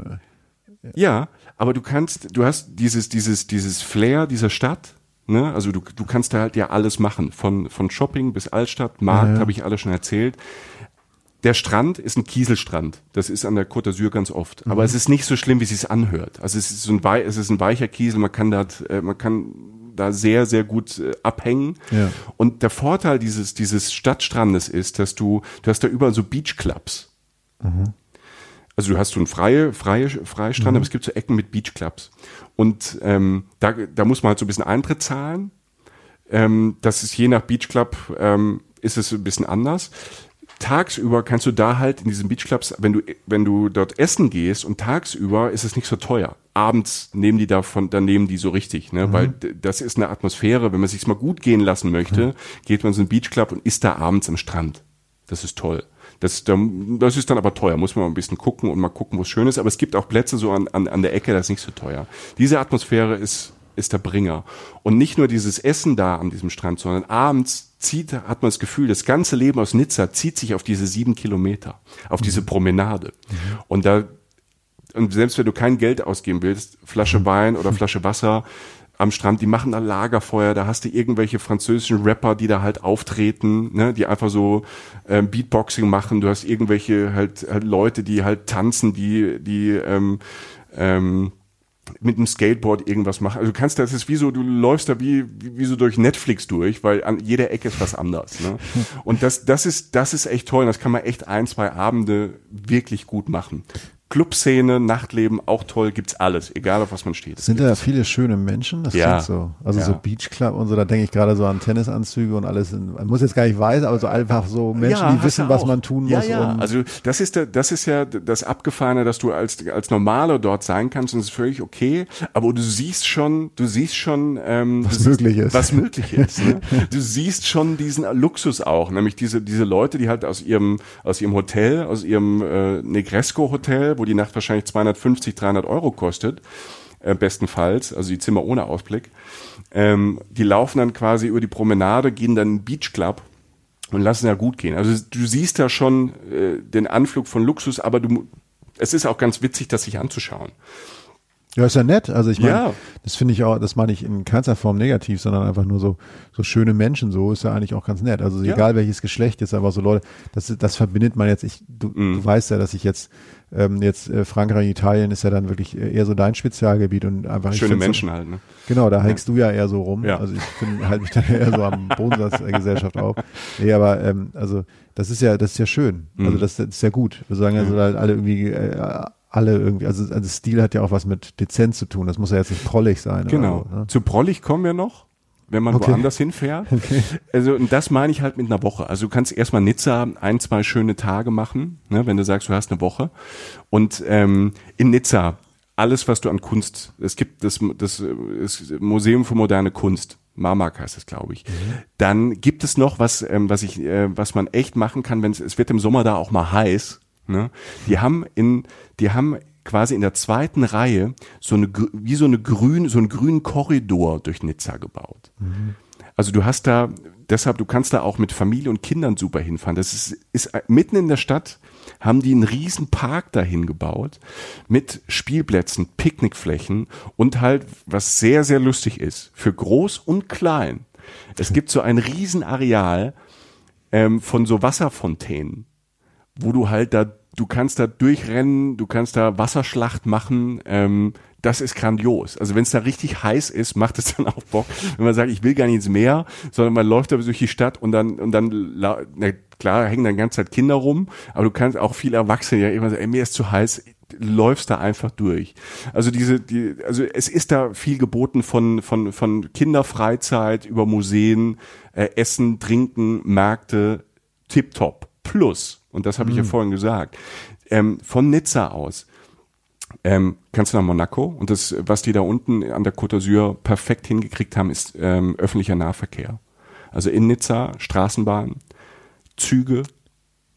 Ja. ja, aber du kannst, du hast dieses, dieses, dieses Flair dieser Stadt, ne? Also du, du kannst da halt ja alles machen. Von, von Shopping bis Altstadt, Markt, ja, habe ich alles schon erzählt. Der Strand ist ein Kieselstrand. Das ist an der Côte d'Azur ganz oft. Mhm. Aber es ist nicht so schlimm, wie es sich anhört. Also es ist so ein, es ist ein weicher Kiesel. Man kann da, äh, man kann da sehr, sehr gut äh, abhängen. Ja. Und der Vorteil dieses, dieses Stadtstrandes ist, dass du, du hast da überall so Beachclubs. Mhm. Also du hast so einen freie, freie, freie Strand, mhm. aber es gibt so Ecken mit Beachclubs. Und ähm, da, da muss man halt so ein bisschen Eintritt zahlen. Ähm, das ist je nach Beachclub ähm, ist es ein bisschen anders tagsüber kannst du da halt in diesen Beachclubs, wenn du, wenn du dort essen gehst und tagsüber ist es nicht so teuer. Abends nehmen die davon, dann nehmen die so richtig, ne? Mhm. weil das ist eine Atmosphäre, wenn man sich's mal gut gehen lassen möchte, mhm. geht man in so einen Beachclub und isst da abends am Strand. Das ist toll. Das, das ist dann aber teuer, muss man mal ein bisschen gucken und mal gucken, wo es schön ist. Aber es gibt auch Plätze so an, an, an der Ecke, das ist nicht so teuer. Diese Atmosphäre ist, ist der Bringer. Und nicht nur dieses Essen da an diesem Strand, sondern abends zieht, hat man das Gefühl, das ganze Leben aus Nizza zieht sich auf diese sieben Kilometer, auf mhm. diese Promenade. Mhm. Und da, und selbst wenn du kein Geld ausgeben willst, Flasche mhm. Wein oder [laughs] Flasche Wasser am Strand, die machen da Lagerfeuer, da hast du irgendwelche französischen Rapper, die da halt auftreten, ne, die einfach so ähm, Beatboxing machen, du hast irgendwelche halt, halt Leute, die halt tanzen, die, die ähm, ähm, mit einem Skateboard irgendwas machen. Also du kannst das ist wie so, du läufst da wie, wie, so durch Netflix durch, weil an jeder Ecke ist was anders. Ne? [laughs] Und das, das ist, das ist echt toll. Das kann man echt ein, zwei Abende wirklich gut machen. Clubszene, Nachtleben, auch toll, gibt's alles, egal auf was man steht. Sind da viele schöne Menschen? Das ja. so. Also ja. so Beachclub und so, da denke ich gerade so an Tennisanzüge und alles. In, man muss jetzt gar nicht weiß, aber so einfach so Menschen, ja, die wissen, was man tun muss. Ja, also das ist, das ist ja das Abgefahrene, dass du als, als Normale dort sein kannst und es ist völlig okay, aber du siehst schon, du siehst schon, ähm, was möglich ist. Was möglich ist. [laughs] Ne? Du siehst schon diesen Luxus auch, nämlich diese, diese Leute, die halt aus ihrem, aus ihrem Hotel, aus ihrem äh, Negresco-Hotel, wo die Nacht wahrscheinlich 250, 300 Euro kostet, äh, bestenfalls, also die Zimmer ohne Ausblick. Ähm, die laufen dann quasi über die Promenade, gehen dann in den Beachclub und lassen ja gut gehen. Also du siehst da schon äh, den Anflug von Luxus, aber du, es ist auch ganz witzig, das sich anzuschauen. Ja, ist ja nett. Also ich meine, ja. das finde ich auch, das meine ich in keinster Form negativ, sondern einfach nur so, so schöne Menschen, so ist ja eigentlich auch ganz nett. Also ja. egal welches Geschlecht ist, aber so Leute, das, das verbindet man jetzt. Ich, du, mm. du weißt ja, dass ich jetzt, ähm, jetzt äh, Frankreich, Italien ist ja dann wirklich eher so dein Spezialgebiet und einfach. Schöne Menschen so, halt, ne? Genau, da hängst ja. du ja eher so rum. Ja. Also ich halte mich dann eher so am Bodensatz der Gesellschaft auf. Nee, aber ähm, also das ist ja, das ist ja schön. Mm. Also das, das ist ja gut. Wir sagen also halt alle irgendwie äh, alle irgendwie, also, also Stil hat ja auch was mit Dezenz zu tun. Das muss ja jetzt nicht prollig sein. Genau. So, ne? Zu prollig kommen wir noch. wenn man Okay. woanders hinfährt. [laughs] Also, und das meine ich halt mit einer Woche. Also du kannst erstmal Nizza ein, zwei schöne Tage machen, ne, wenn du sagst, du hast eine Woche. Und ähm, in Nizza, alles, was du an Kunst, es gibt das, das, das Museum für moderne Kunst, Marmak heißt es, glaube ich. Dann gibt es noch was, ähm, was ich, äh, was man echt machen kann, wenn es, es wird im Sommer da auch mal heiß. Ne? Die haben in, die haben quasi in der zweiten Reihe so eine, wie so eine grün, so einen grünen Korridor durch Nizza gebaut. Also du hast da, deshalb, du kannst da auch mit Familie und Kindern super hinfahren. Das ist, ist mitten in der Stadt, haben die einen riesen Park dahin gebaut mit Spielplätzen, Picknickflächen und halt, was sehr, sehr lustig ist, für groß und klein. Es gibt so ein Riesenareal ähm, von so Wasserfontänen, wo du halt da, du kannst da durchrennen, du kannst da Wasserschlacht machen, ähm, das ist grandios. Also wenn es da richtig heiß ist, macht es [laughs] dann auch Bock, wenn man sagt, ich will gar nicht ins Meer, sondern man läuft da durch die Stadt und dann, und dann, na klar, hängen dann ganze Zeit Kinder rum, aber du kannst auch viele Erwachsene ja immer sagen, ey, mir ist zu heiß, läufst da einfach durch. Also diese, die, also es ist da viel geboten von, von, von Kinderfreizeit über Museen, äh, Essen, Trinken, Märkte, tipptopp. Plus, und das habe ich ja vorhin gesagt, ähm, von Nizza aus ähm, kannst du nach Monaco und das, was die da unten an der Côte d'Azur perfekt hingekriegt haben, ist ähm, öffentlicher Nahverkehr. Also in Nizza, Straßenbahn, Züge,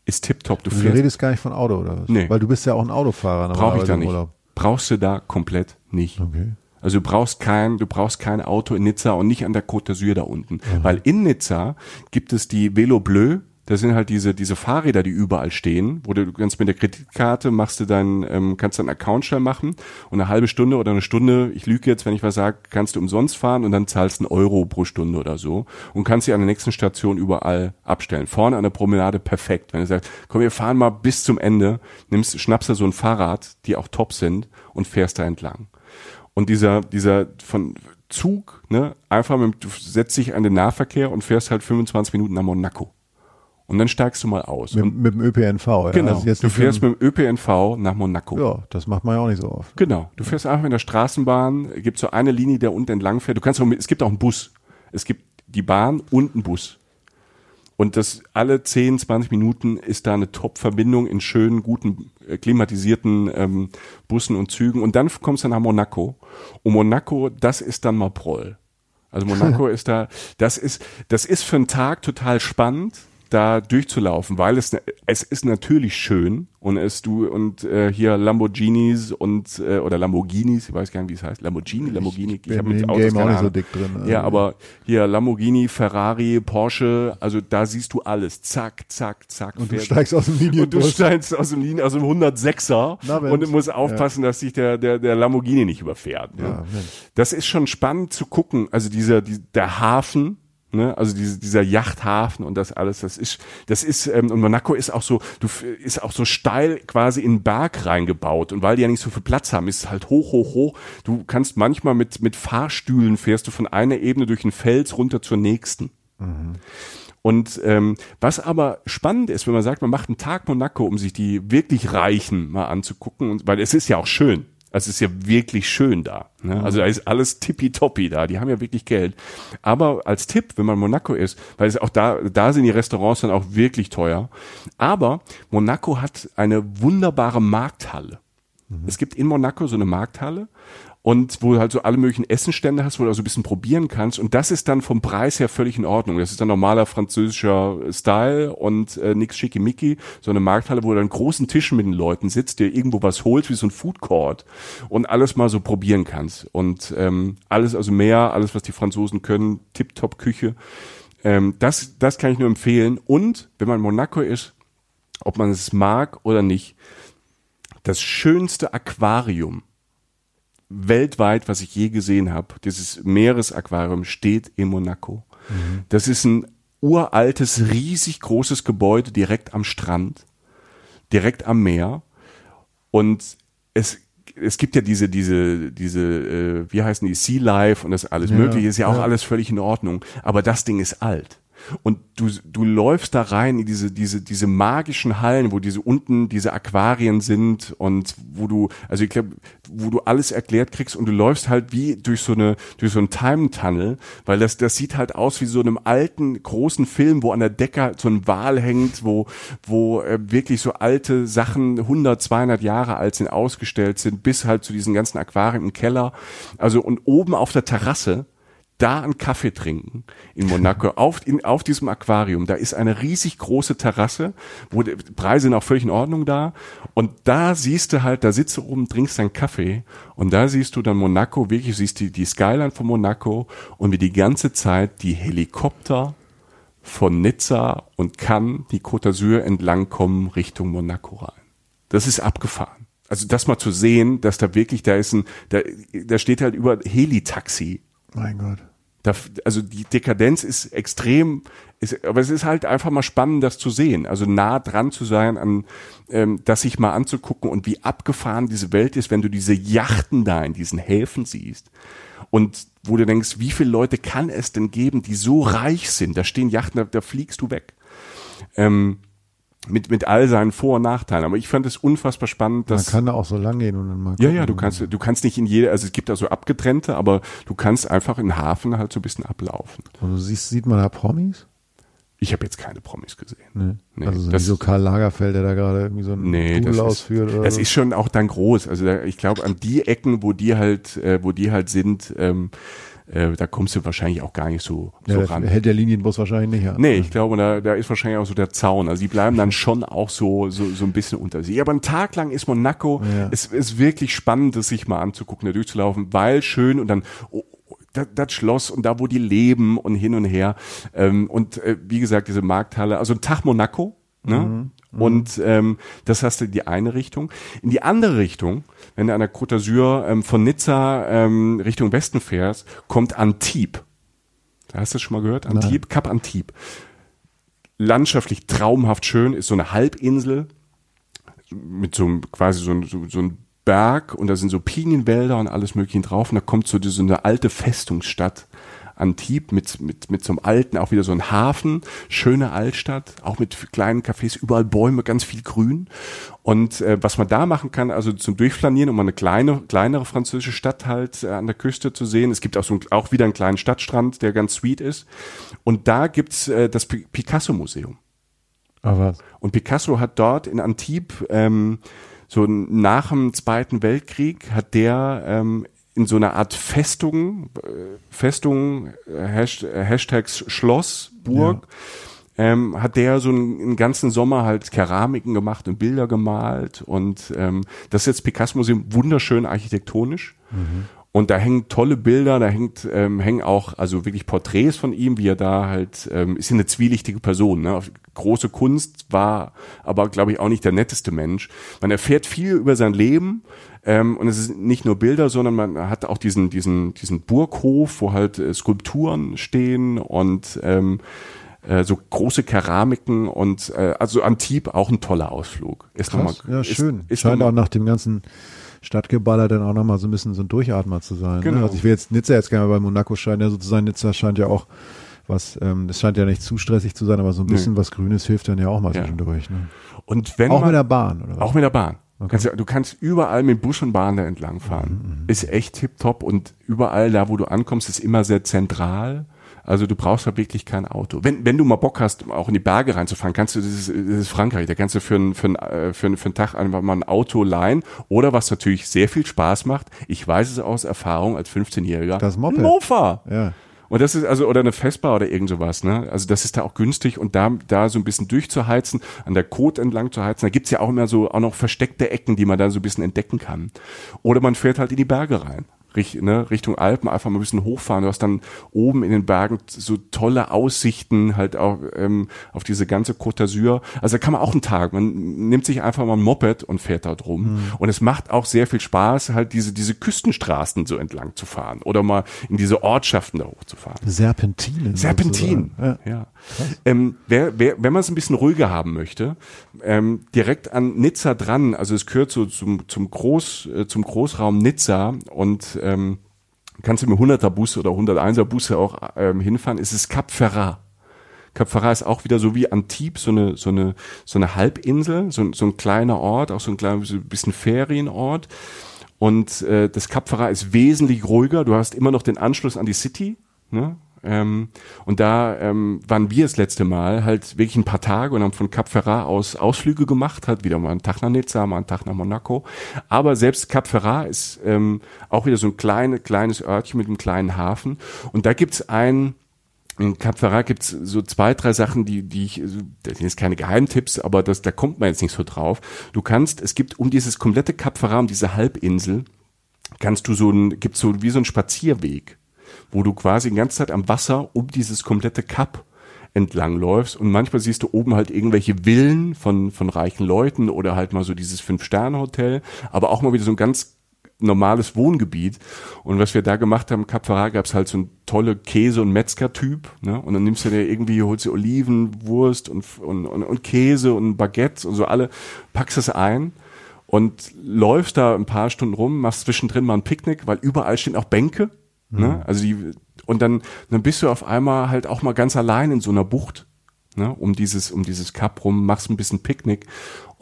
ist tipptopp. Du Du redest gar nicht von Auto oder was? Nee. Weil du bist ja auch ein Autofahrer. brauche ich da nicht. Urlaub. Brauchst du da komplett nicht. Okay. Also du brauchst kein, du brauchst kein Auto in Nizza und nicht an der Côte d'Azur da unten. Weil in Nizza gibt es die Velo Bleu. Das sind halt diese, diese Fahrräder, die überall stehen, wo du, kannst mit der Kreditkarte machst du dein, ähm, kannst deinen Account schnell machen und eine halbe Stunde oder eine Stunde, ich lüge jetzt, wenn ich was sage, kannst du umsonst fahren und dann zahlst einen Euro pro Stunde oder so und kannst sie an der nächsten Station überall abstellen. Vorne an der Promenade perfekt. Wenn du sagst, komm, wir fahren mal bis zum Ende, nimmst, schnappst du so ein Fahrrad, die auch top sind und fährst da entlang. Und dieser, dieser von Zug, ne, einfach mit, du setzt dich an den Nahverkehr und fährst halt 25 Minuten nach Monaco. Und dann steigst du mal aus. Mit, mit dem ÖPNV. Ja. genau. Also du fährst mit, mit dem ÖPNV nach Monaco. Ja, das macht man ja auch nicht so oft. Genau. Du fährst einfach in der Straßenbahn, gibt so eine Linie, der unten entlang fährt. Du kannst auch mit, es gibt auch einen Bus. Es gibt die Bahn und einen Bus. Und das alle 10, 20 Minuten ist da eine Top-Verbindung in schönen, guten, äh, klimatisierten ähm, Bussen und Zügen. Und dann kommst du nach Monaco. Und Monaco, das ist dann mal Proll. Also Monaco [laughs] ist da, das ist, das ist für einen Tag total spannend, da durchzulaufen, weil es, es ist natürlich schön und es du und äh, hier Lamborghinis und äh, oder Lamborghinis, ich weiß gar nicht, wie es heißt, Lamborghini, Lamborghini, bin hab in dem Autos Game auch nicht so dick drin, also. Ja, aber hier Lamborghini, Ferrari, Porsche, also da siehst du alles, zack, zack, zack. Und du fährt- steigst aus dem und du steigst aus dem Linien, aus dem 106er Na, und du musst aufpassen, dass sich der, der, der Lamborghini nicht überfährt. Ne? Ja. Das ist schon spannend zu gucken. Also dieser, die, der Hafen, ne, also diese, dieser Yachthafen und das alles, das ist, das ist, ähm, und Monaco ist auch so, du ist auch so steil quasi in den Berg reingebaut. Und weil die ja nicht so viel Platz haben, ist es halt hoch, hoch, hoch. Du kannst manchmal mit, mit Fahrstühlen fährst du von einer Ebene durch einen Fels runter zur nächsten. Und ähm, was aber spannend ist, wenn man sagt, man macht einen Tag Monaco, um sich die wirklich Reichen mal anzugucken, und, weil es ist ja auch schön. Also es ist ja wirklich schön da. Ne? Also da ist alles tippitoppi da. Die haben ja wirklich Geld. Aber als Tipp, wenn man Monaco ist, weil es auch da, da sind die Restaurants dann auch wirklich teuer. Aber Monaco hat eine wunderbare Markthalle. Es gibt in Monaco so eine Markthalle und wo du halt so alle möglichen Essenstände hast, wo du also ein bisschen probieren kannst. Und das ist dann vom Preis her völlig in Ordnung. Das ist dann normaler französischer Style und äh, nix schickimicki. So eine Markthalle, wo du an großen Tischen mit den Leuten sitzt, dir irgendwo was holst, wie so ein Food Court und alles mal so probieren kannst. Und ähm, alles, also mehr, alles, was die Franzosen können, Tip-Top Küche. Ähm, das, das kann ich nur empfehlen. Und wenn man Monaco ist, ob man es mag oder nicht, das schönste Aquarium weltweit, was ich je gesehen habe, dieses Meeresaquarium steht in Monaco. Das ist ein uraltes, riesig großes Gebäude direkt am Strand, direkt am Meer. Und es, es gibt ja diese, diese, diese, äh, wie heißen die, Sea Life und das alles Ja, mögliche, ist ja auch ja. alles völlig in Ordnung. Aber das Ding ist alt. Und du, du läufst da rein in diese, diese, diese magischen Hallen, wo diese unten diese Aquarien sind und wo du, also ich glaube, wo du alles erklärt kriegst und du läufst halt wie durch so eine, durch so einen Time-Tunnel, weil das, das sieht halt aus wie so einem alten, großen Film, wo an der Decke halt so ein Wal hängt, wo, wo äh, wirklich so alte Sachen 100, 200 Jahre alt sind, ausgestellt sind, bis halt zu diesen ganzen Aquarien im Keller. Also und oben auf der Terrasse da einen Kaffee trinken in Monaco [laughs] auf, in, auf diesem Aquarium. Da ist eine riesig große Terrasse, wo die Preise sind auch völlig in Ordnung da. Und da siehst du halt, da sitzt du oben, trinkst deinen Kaffee und da siehst du dann Monaco, wirklich siehst die, die Skyline von Monaco und wie die ganze Zeit die Helikopter von Nizza und Cannes die Côte d'Azur entlang kommen Richtung Monaco rein. Das ist abgefahren. Also das mal zu sehen, dass da wirklich, da ist ein, da, da steht halt über Helitaxi Mein Gott. da, also die Dekadenz ist extrem, ist, aber es ist halt einfach mal spannend, das zu sehen. Also nah dran zu sein, an ähm, das sich mal anzugucken und wie abgefahren diese Welt ist, wenn du diese Yachten da in diesen Häfen siehst. Und wo du denkst, wie viele Leute kann es denn geben, die so reich sind? Da stehen Yachten, da, da fliegst du weg. Ähm, mit, mit all seinen Vor- und Nachteilen. Aber ich fand es unfassbar spannend, Man dass. kann da auch so lang gehen und dann mal Ja, gucken. ja, du kannst, du kannst nicht in jede, also es gibt da so abgetrennte, aber du kannst einfach in Hafen halt so ein bisschen ablaufen. Und du siehst, sieht man da Promis? Ich habe jetzt keine Promis gesehen. Nee. Nee, also so, das- so Karl Lagerfeld, der da gerade irgendwie so einen Nee, ist, ausführt oder das so. ist schon auch dann groß. Also da, ich glaube, an die Ecken, wo die halt, äh, wo die halt sind, ähm, äh, da kommst du wahrscheinlich auch gar nicht so, so ja, der ran. hält der Linienbus wahrscheinlich nicht an. Nee, ich glaube, da, da ist wahrscheinlich auch so der Zaun. Also die bleiben dann schon auch so, so, so ein bisschen unter sich. Aber einen Tag lang ist Monaco, Ja. es ist wirklich spannend, das sich mal anzugucken, da durchzulaufen, weil schön und dann, oh, oh, das, das Schloss und da, wo die leben und hin und her. Ähm, und äh, wie gesagt, diese Markthalle, also ein Tag Monaco, ne? Und ähm, das hast du in die eine Richtung. In die andere Richtung, wenn du an der Côte d'Azur ähm, von Nizza ähm, Richtung Westen fährst, kommt Antibes. Hast du das schon mal gehört? Antibes, Kap Antibes. Landschaftlich traumhaft schön, ist so eine Halbinsel mit so einem quasi so, so, so ein Berg und da sind so Pinienwälder und alles Mögliche drauf und da kommt so diese eine alte Festungsstadt Antibes mit, mit, mit so einem alten, auch wieder so ein Hafen, schöne Altstadt, auch mit kleinen Cafés, überall Bäume, ganz viel Grün. Und äh, was man da machen kann, also zum Durchflanieren, um eine kleine, kleinere französische Stadt halt äh, an der Küste zu sehen. Es gibt auch so auch wieder einen kleinen Stadtstrand, der ganz sweet ist. Und da gibt's äh, das Pi- Picasso-Museum. Aber was? Und Picasso hat dort in Antibes, ähm, so nach dem Zweiten Weltkrieg, hat der ähm, in so einer Art Festung, äh, Festung, äh, Hasht äh, Hashtags Schloss, Burg, ähm, hat der so einen, einen ganzen Sommer halt Keramiken gemacht und Bilder gemalt. Und ähm, das ist jetzt Picasso-Museum, wunderschön architektonisch. Und da hängen tolle Bilder, da hängt, ähm, hängen auch also wirklich Porträts von ihm, wie er da halt, ähm, ist ja eine zwielichtige Person. Ne? Große Kunst war aber, glaube ich, auch nicht der netteste Mensch. Man erfährt viel über sein Leben ähm, und es sind nicht nur Bilder, sondern man hat auch diesen, diesen, diesen Burghof, wo halt äh, Skulpturen stehen und ähm, äh, so große Keramiken und äh, also Antibes auch ein toller Ausflug. Ist Krass, mal, ja, schön. Ist, ist Scheint noch auch mal, nach dem ganzen Stadtgeballer dann auch nochmal so ein bisschen so ein Durchatmer zu sein. Genau. Ne? Also ich will jetzt Nizza jetzt gerne, weil Monaco scheint ja so zu sein. Nizza scheint ja auch was, ähm, das scheint ja nicht zu stressig zu sein, aber so ein bisschen was Grünes hilft dann ja auch mal Ja. zwischendurch. Ne? und wenn Auch man, mit der Bahn, oder was? Auch mit der Bahn. Kannst, ja- du kannst überall mit Bus und Bahn da entlang fahren. Ist echt tipptopp und überall da, wo du ankommst, ist immer sehr zentral. Also du brauchst da wirklich kein Auto. Wenn, wenn du mal Bock hast, auch in die Berge reinzufahren, kannst du, das ist, das ist Frankreich, da kannst du für einen, für einen, äh, für einen, für einen Tag einfach mal ein Auto leihen. Oder was natürlich sehr viel Spaß macht, ich weiß es aus Erfahrung als 15-Jähriger, Das Moped. ein Mofa. Ja. Und das ist also, oder eine Vespa oder irgend sowas, ne? Also das ist da auch günstig und da, da so ein bisschen durchzuheizen, an der Côte entlang zu heizen. Da gibt's ja auch immer so auch noch versteckte Ecken, die man da so ein bisschen entdecken kann. Oder man fährt halt in die Berge rein. Ne, Richtung Alpen einfach mal ein bisschen hochfahren. Du hast dann oben in den Bergen so tolle Aussichten halt auch ähm, auf diese ganze Côte d'Azur. Also da kann man auch einen Tag, man nimmt sich einfach mal ein Moped und fährt da drum. Und es macht auch sehr viel Spaß, halt diese, diese Küstenstraßen so entlang zu fahren oder mal in diese Ortschaften da hochzufahren. Serpentinen. Serpentin. sozusagen. Ja. Ja. Ähm, wer, wer, wenn man es ein bisschen ruhiger haben möchte, ähm, direkt an Nizza dran, also es gehört so zum, zum, Groß, äh, zum Großraum Nizza und ähm, kannst du mit 100er Busse oder 101er Busse auch ähm, hinfahren, ist es Cap Ferrat. Cap Ferrat ist auch wieder so wie Antibes, so eine, so eine, so eine Halbinsel, so, so ein kleiner Ort, auch so ein kleines so ein bisschen Ferienort. Und äh, das Cap Ferrat ist wesentlich ruhiger. Du hast immer noch den Anschluss an die City. Ne? Ähm, und da ähm, waren wir das letzte Mal halt wirklich ein paar Tage und haben von Cap Ferrat aus Ausflüge gemacht, halt wieder mal einen Tag nach Nizza, mal einen Tag nach Monaco. Aber selbst Cap Ferrat ist ähm, auch wieder so ein kleine, kleines Örtchen mit einem kleinen Hafen. Und da gibt's ein in Cap Ferrat gibt's so zwei, drei Sachen, die, die ich, also, das sind jetzt keine Geheimtipps, aber das, da kommt man jetzt nicht so drauf. Du kannst, es gibt um dieses komplette Cap Ferrat, um diese Halbinsel, kannst du so ein, gibt's so wie so ein Spazierweg wo du quasi die ganze Zeit am Wasser um dieses komplette Kap entlang läufst und manchmal siehst du oben halt irgendwelche Villen von, von reichen Leuten oder halt mal so dieses Fünf-Sterne-Hotel, aber auch mal wieder so ein ganz normales Wohngebiet. Und was wir da gemacht haben, Cap Ferrat, gab es halt so ein tolle Käse- und Metzger-Typ. Ne? Und dann nimmst du dir irgendwie, holst du Oliven, Wurst und, und, und, und Käse und Baguettes und so alle, packst es ein und läufst da ein paar Stunden rum, machst zwischendrin mal ein Picknick, weil überall stehen auch Bänke Ne? Mhm. Also die, und dann, dann bist du auf einmal halt auch mal ganz allein in so einer Bucht, ne? um dieses, um dieses Kap rum, machst ein bisschen Picknick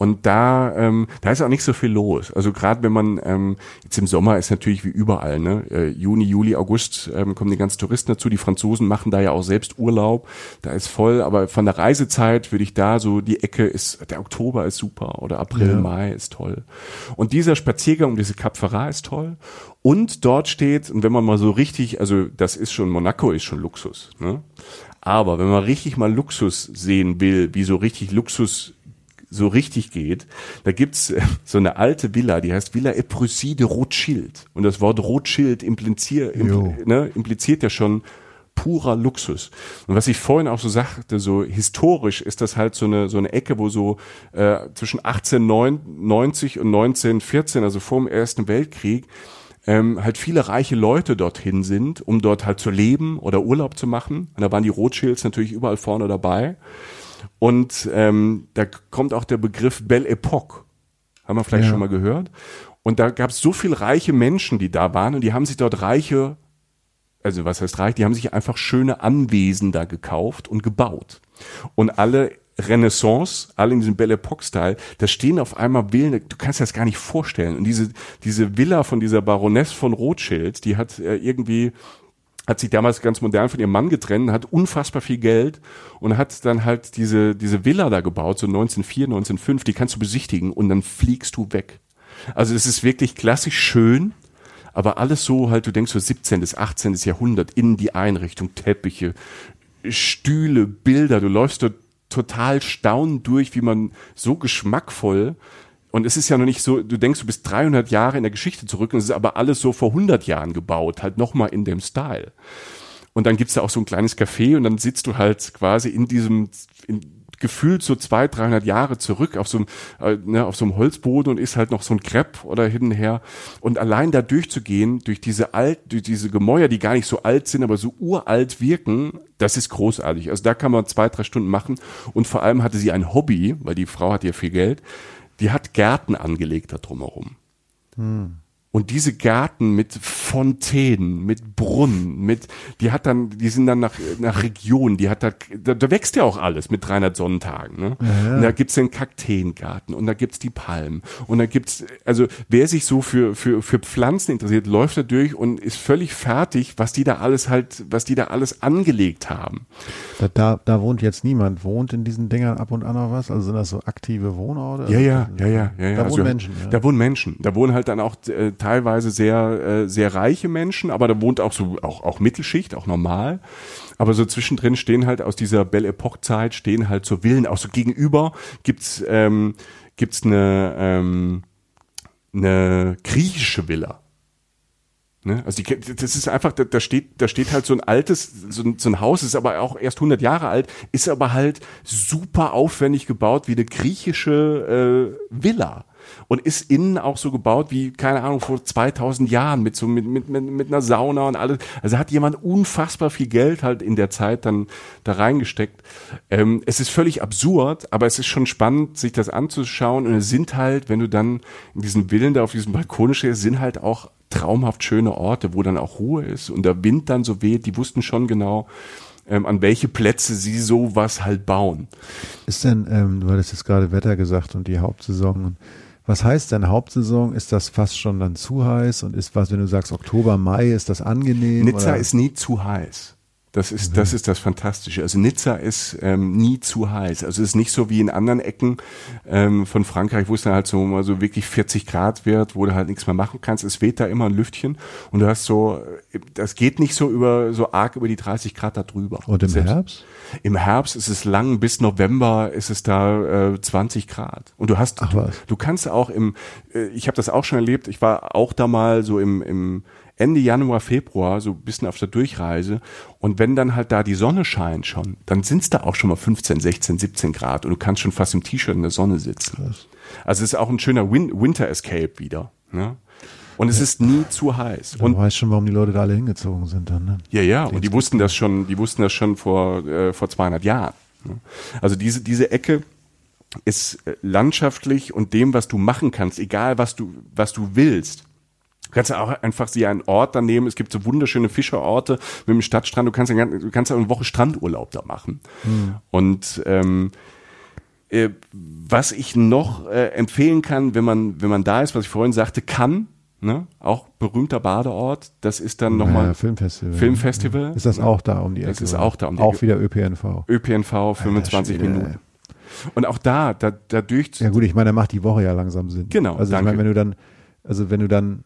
und da, ähm, da ist auch nicht so viel los. Also gerade wenn man ähm, jetzt im Sommer ist natürlich wie überall, ne? Äh, Juni, Juli, August ähm, kommen die ganzen Touristen dazu. Die Franzosen machen da ja auch selbst Urlaub. Da ist voll, aber von der Reisezeit würde ich da so die Ecke ist, der Oktober ist super oder April, ja. Mai ist toll. Und dieser Spaziergang um diese Cap Ferrat ist toll. Und dort steht, und wenn man mal so richtig, also das ist schon, Monaco ist schon Luxus, ne? Aber wenn man richtig mal Luxus sehen will, wie so richtig Luxus so richtig geht, da gibt's äh, so eine alte Villa, die heißt Villa Eprussi de Rothschild. Und das Wort Rothschild impliziert, impl, ne, impliziert ja schon purer Luxus. Und was ich vorhin auch so sagte, so historisch ist das halt so eine so eine Ecke, wo so äh, zwischen 1890 und 1914, also vor dem Ersten Weltkrieg, ähm, halt viele reiche Leute dorthin sind, um dort halt zu leben oder Urlaub zu machen. Und da waren die Rothschilds natürlich überall vorne dabei. Und ähm, da kommt auch der Begriff Belle Epoque. Haben wir vielleicht ja. schon mal gehört. Und da gab es so viele reiche Menschen, die da waren und die haben sich dort reiche, also was heißt reich, die haben sich einfach schöne Anwesen da gekauft und gebaut. Und alle Renaissance, alle in diesem Belle Epoque-Style, da stehen auf einmal Villen, du kannst dir das gar nicht vorstellen. Und diese, diese Villa von dieser Baroness von Rothschild, die hat äh, irgendwie hat sich damals ganz modern von ihrem Mann getrennt, hat unfassbar viel Geld und hat dann halt diese, diese Villa da gebaut, so 1904, 1905, die kannst du besichtigen und dann fliegst du weg. Also es ist wirklich klassisch schön, aber alles so halt, du denkst so 17. bis 18. Jahrhundert, in die Einrichtung, Teppiche, Stühle, Bilder, du läufst dort total staunend durch, wie man so geschmackvoll und es ist ja noch nicht so, du denkst, du bist 300 Jahre in der Geschichte zurück und es ist aber alles so vor 100 Jahren gebaut, halt nochmal in dem Style. Und dann gibt's da auch so ein kleines Café und dann sitzt du halt quasi in diesem, in, gefühlt so zwei, 300 Jahre zurück auf so einem, äh, ne, auf so einem Holzboden und ist halt noch so ein Crepe oder hin und her. Und allein da durchzugehen, durch diese alt, durch diese Gemäuer, die gar nicht so alt sind, aber so uralt wirken, das ist großartig. Also da kann man zwei, drei Stunden machen. Und vor allem hatte sie ein Hobby, weil die Frau hat ja viel Geld die hat Gärten angelegt da drumherum. Hm. Und diese Gärten mit Fontänen, mit Brunnen, mit, die hat dann, die sind dann nach, nach Region, die hat da, da, da wächst ja auch alles mit 300 Sonnentagen, ne? Ja. Und da gibt's den Kakteengarten und da gibt's die Palmen und da gibt's, also wer sich so für, für, für Pflanzen interessiert, läuft da durch und ist völlig fertig, was die da alles halt, was die da alles angelegt haben. Da, da, da wohnt jetzt niemand, wohnt in diesen Dingern ab und an noch was? Also sind das so aktive Wohnorte? Ja, ja, ja, ja, ja. Da also, wohnen Menschen. Ja. Da wohnen Menschen. Da wohnen halt dann auch äh, teilweise sehr, äh, sehr reiche Menschen, aber da wohnt auch so, auch, auch Mittelschicht, auch normal. Aber so zwischendrin stehen halt aus dieser Belle Epoque Zeit stehen halt so Villen, auch so gegenüber gibt's, ähm, gibt's eine, ähm, eine griechische Villa. Ne? Also die, das ist einfach, da, da steht, da steht halt so ein altes, so ein, so ein Haus, ist aber auch erst 100 Jahre alt, ist aber halt super aufwendig gebaut wie eine griechische äh, Villa und ist innen auch so gebaut wie, keine Ahnung, vor 2000 Jahren mit so, mit, mit, mit, mit einer Sauna und alles. Also hat jemand unfassbar viel Geld halt in der Zeit dann da reingesteckt. Ähm, es ist völlig absurd, aber es ist schon spannend, sich das anzuschauen und es sind halt, wenn du dann in diesen Villen da auf diesem Balkon stehst, sind halt auch traumhaft schöne Orte, wo dann auch Ruhe ist und der Wind dann so weht. Die wussten schon genau, ähm, an welche Plätze sie sowas halt bauen. Ist denn, ähm, du hattest jetzt gerade Wetter gesagt und die Hauptsaison. Was heißt denn Hauptsaison? Ist das fast schon dann zu heiß? Und ist was, wenn du sagst Oktober, Mai, ist das angenehm? Nizza oder? ist nie zu heiß. Das ist, das ist das Fantastische. Also Nizza ist ähm, nie zu heiß. Also es ist nicht so wie in anderen Ecken ähm, von Frankreich, wo es dann halt so mal so wirklich 40 Grad wird, wo du halt nichts mehr machen kannst. Es weht da immer ein Lüftchen und du hast so, das geht nicht so über so arg über die 30 Grad da drüber. Und im Selbst Herbst? Im Herbst ist es lang, bis November ist es da äh, 20 Grad. Und du hast, Ach du, du kannst auch im, äh, ich habe das auch schon erlebt, ich war auch da mal so im, im Ende Januar, Februar, so ein bisschen auf der Durchreise. Und wenn dann halt da die Sonne scheint schon, dann sind es da auch schon mal 15, 16, 17 Grad und du kannst schon fast im T-Shirt in der Sonne sitzen. Also es ist auch ein schöner Win Winter Escape wieder. Ne? Und es ist nie zu heiß. Und Und du weißt schon, warum die Leute da alle hingezogen sind dann, ne? ja, ja, und die wussten das schon, die wussten das schon vor, äh, vor 200 Jahren. ne? Also diese, diese Ecke ist äh, landschaftlich und dem, was du machen kannst, egal was du, was du willst. Du kannst ja auch einfach sie einen Ort dann nehmen. Es gibt so wunderschöne Fischerorte mit dem Stadtstrand. Du kannst, ja, du kannst ja eine Woche Strandurlaub da machen. Und ähm, äh, was ich noch äh, empfehlen kann, wenn man, wenn man da ist, was ich vorhin sagte, kann, ne, auch berühmter Badeort, das ist dann nochmal Naja, Filmfestival. Filmfestival. Ist das auch da um die Ecke? Das ist auch da um die Auch Ecke. wieder ÖPNV. ÖPNV 25 Schwede, Minuten. Und auch da, da dadurch Ja gut, ich meine, da macht die Woche ja langsam Sinn. Genau, Also ich meine, wenn du dann, also wenn du dann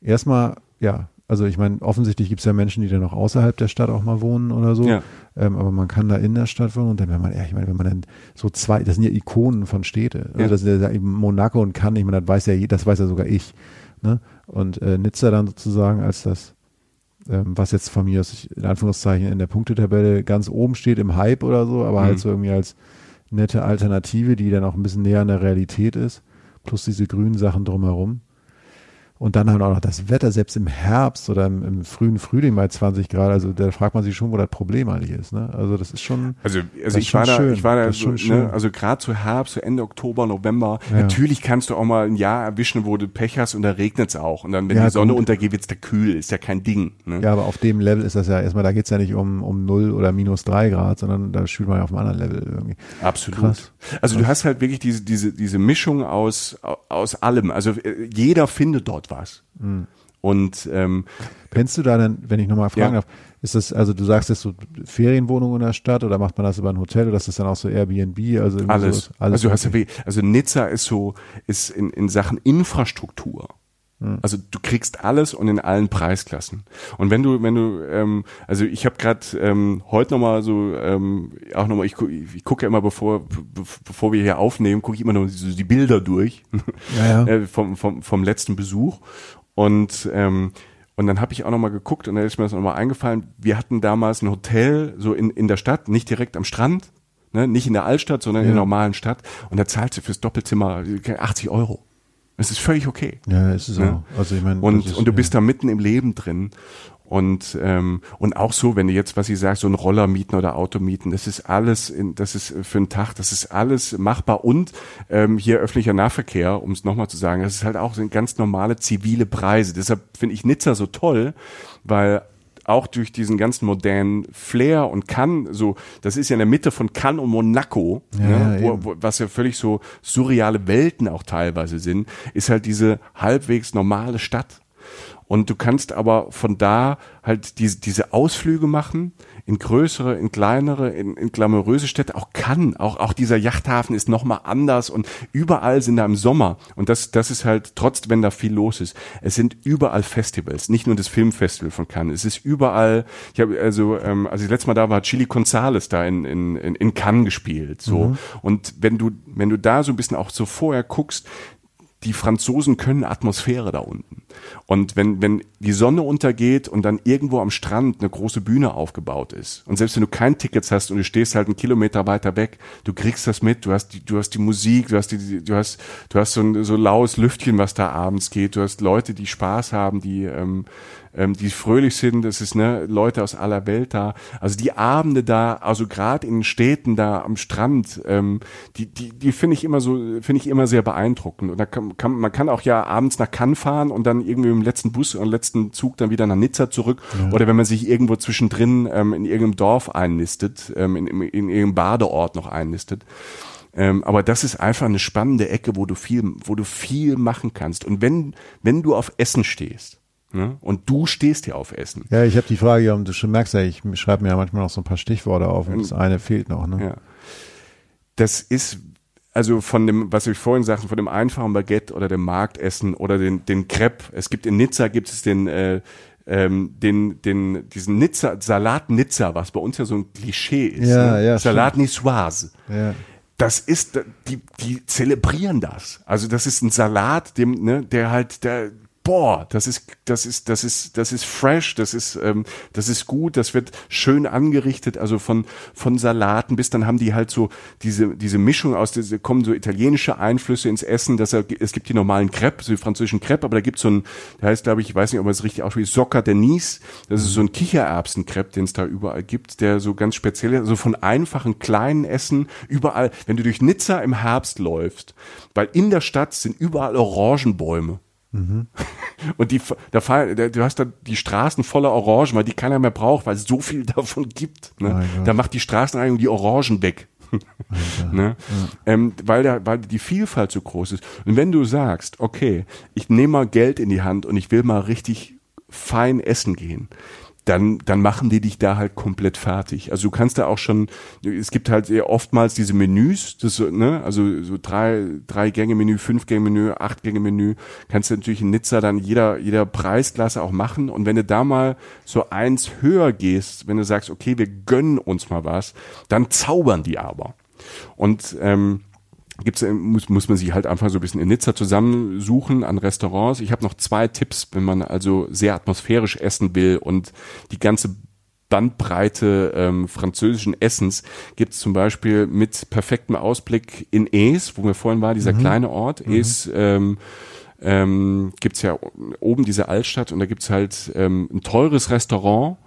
erstmal, ja, also ich meine, offensichtlich gibt es ja Menschen, die dann auch außerhalb der Stadt auch mal wohnen oder so. Ja. Ähm, aber man kann da in der Stadt wohnen und dann, wenn man, ja, ich meine, wenn man dann so zwei, das sind ja Ikonen von Städte. Also Ja. das ist ja eben Monaco und Cannes, ich meine, das weiß ja, das weiß ja sogar ich. Ne? Und äh, Nizza dann sozusagen als das, ähm, was jetzt von mir aus, in Anführungszeichen in der Punktetabelle ganz oben steht im Hype oder so, aber Mhm. halt so irgendwie als nette Alternative, die dann auch ein bisschen näher an der Realität ist, plus diese grünen Sachen drumherum. Und dann halt auch noch das Wetter, selbst im Herbst oder im, im frühen Frühling bei 20 Grad, also da fragt man sich schon, wo das Problem eigentlich ist. Ne? Also das ist schon, Also, also ich war da, schön. ich war da, so, ne, also gerade zu Herbst, so Ende Oktober, November. Ja. Natürlich kannst du auch mal ein Jahr erwischen, wo du Pech hast und da regnet's auch. Und dann, wenn Ja, die Sonne gut. untergeht, wird's da kühl. Ist ja kein Ding. Ne? ja, aber auf dem Level ist das ja erstmal, da geht's ja nicht um, um 0 oder minus 3 Grad, sondern da spielt man ja auf einem anderen Level irgendwie. Absolut. Krass. Also du hast halt wirklich diese, diese, diese Mischung aus, aus allem. Also äh, jeder findet dort was. Mhm. Und ähm, Kennst du da denn, wenn ich nochmal fragen Ja. darf, ist das, also du sagst jetzt so Ferienwohnung in der Stadt oder macht man das über ein Hotel oder ist das dann auch so Airbnb? Also alles. So, alles also du hast wirklich, also Nizza ist so, ist in, in Sachen Infrastruktur. Hm. Also du kriegst alles und in allen Preisklassen. Und wenn du, wenn du, ähm, also ich habe gerade ähm, heute nochmal so, ähm, auch nochmal, ich, gu- ich gucke ja immer, bevor, be- bevor wir hier aufnehmen, gucke ich immer noch so die Bilder durch [laughs] Ja, ja. äh, vom, vom, vom letzten Besuch. Und ähm, und dann habe ich auch nochmal geguckt und da ist mir das nochmal eingefallen, wir hatten damals ein Hotel so in, in der Stadt, nicht direkt am Strand, ne, nicht in der Altstadt, sondern in Ja. der normalen Stadt. Und da zahlst du fürs Doppelzimmer 80 Euro. Das ist völlig okay. Ja, ist es Ja. auch. Also ich meine, Und, ist, und du ja. bist da mitten im Leben drin. Und, ähm, und auch so, wenn du jetzt, was ich sage, so einen Roller mieten oder Auto mieten, das ist alles, in, das ist für einen Tag, das ist alles machbar. Und ähm, hier öffentlicher Nahverkehr, um es nochmal zu sagen, das ist halt auch so ganz normale zivile Preise. Deshalb finde ich Nizza so toll, weil auch durch diesen ganzen modernen Flair und Cannes, so, das ist ja in der Mitte von Cannes und Monaco, Ja, ne, ja, wo, wo, was ja völlig so surreale Welten auch teilweise sind, ist halt diese halbwegs normale Stadt. Und du kannst aber von da halt diese, diese Ausflüge machen in größere, in kleinere, in, in glamouröse Städte. Auch kann, auch, auch dieser Yachthafen ist nochmal anders und überall sind da im Sommer. Und das, das ist halt, trotz wenn da viel los ist, es sind überall Festivals, nicht nur das Filmfestival von Cannes. Es ist überall, ich habe also, ähm, als ich das letzte Mal da war, Chili Gonzales da in, in, in in Cannes gespielt. So. Und wenn du, wenn du da so ein bisschen auch so vorher guckst, die Franzosen können Atmosphäre da unten. Und wenn, wenn die Sonne untergeht und dann irgendwo am Strand eine große Bühne aufgebaut ist, und selbst wenn du kein Tickets hast und du stehst halt einen Kilometer weiter weg, du kriegst das mit, du hast die, du hast die Musik, du hast die, du hast, du hast so ein so laues Lüftchen, was da abends geht, du hast Leute, die Spaß haben, die, ähm, ähm, die fröhlich sind. Es ist ne Leute aus aller Welt da. Also die Abende da, also gerade in den Städten da am Strand, ähm, die die die finde ich immer so, finde ich immer sehr beeindruckend. Und da kann, kann man kann auch ja abends nach Cannes fahren und dann irgendwie im letzten Bus und letzten Zug dann wieder nach Nizza zurück. Ja. Oder wenn man sich irgendwo zwischendrin ähm, in irgendeinem Dorf einnistet, ähm, in, in, in irgendeinem Badeort noch einnistet. Ähm, aber das ist einfach eine spannende Ecke, wo du viel, wo du viel machen kannst. Und wenn, wenn du auf Essen stehst, Ne? Und du stehst ja auf Essen. Ja, ich habe die Frage, du schon merkst ja, ich schreibe mir ja manchmal noch so ein paar Stichworte auf und das eine fehlt noch. Ne? Ja. Das ist, also von dem, was ich vorhin sagte, von dem einfachen Baguette oder dem Marktessen oder den, den Crepe. Es gibt in Nizza gibt es den, äh, ähm, den, den, diesen Nizza, Salat Nizza, was bei uns ja so ein Klischee ist. Ja, ne? ja, Salat Niçoise. Ja das ist, die, die zelebrieren das. Also das ist ein Salat, dem, ne, der halt, der, boah, das ist, das ist, das ist, das ist fresh, das ist, ähm, das ist gut, das wird schön angerichtet, also von, von Salaten bis dann haben die halt so diese, diese Mischung aus, diese, kommen so italienische Einflüsse ins Essen, dass er, es gibt die normalen Crepe, so die französischen Crepe, aber da gibt's so ein, der heißt, glaube ich, ich weiß nicht, ob man es richtig ausspricht, Soccer Denise, das ist so ein Kichererbsen-Crepe, den es da überall gibt, der so ganz speziell ist, also von einfachen kleinen Essen, überall, wenn du durch Nizza im Herbst läufst, weil in der Stadt sind überall Orangenbäume. Mhm. [laughs] Und die, da fallen, du hast da die Straßen voller Orangen, weil die keiner mehr braucht, weil es so viel [laughs] davon gibt. Ne? Da macht die Straßenreinigung die Orangen weg. [laughs] ne? Ja. Ähm, weil, da, weil die Vielfalt so groß ist. Und wenn du sagst, okay, ich nehme mal Geld in die Hand und ich will mal richtig fein essen gehen, dann, dann machen die dich da halt komplett fertig. Also du kannst da auch schon, es gibt halt sehr oftmals diese Menüs, das, ne, also so drei, drei Gänge Menü, fünf Gänge Menü, acht Gänge Menü, kannst du natürlich in Nizza dann jeder, jeder Preisklasse auch machen. Und wenn du da mal so eins höher gehst, wenn du sagst, okay, wir gönnen uns mal was, dann zaubern die aber. Und ähm, gibt's, äh, muss, muss man sich halt einfach so ein bisschen in Nizza zusammensuchen an Restaurants. Ich habe noch zwei Tipps, wenn man also sehr atmosphärisch essen will und die ganze Bandbreite ähm, französischen Essens gibt es zum Beispiel mit perfektem Ausblick in Es, wo wir vorhin waren, dieser mhm. kleine Ort. Mhm. Es ähm, ähm, gibt ja oben diese Altstadt und da gibt's halt ähm, ein teures Restaurant.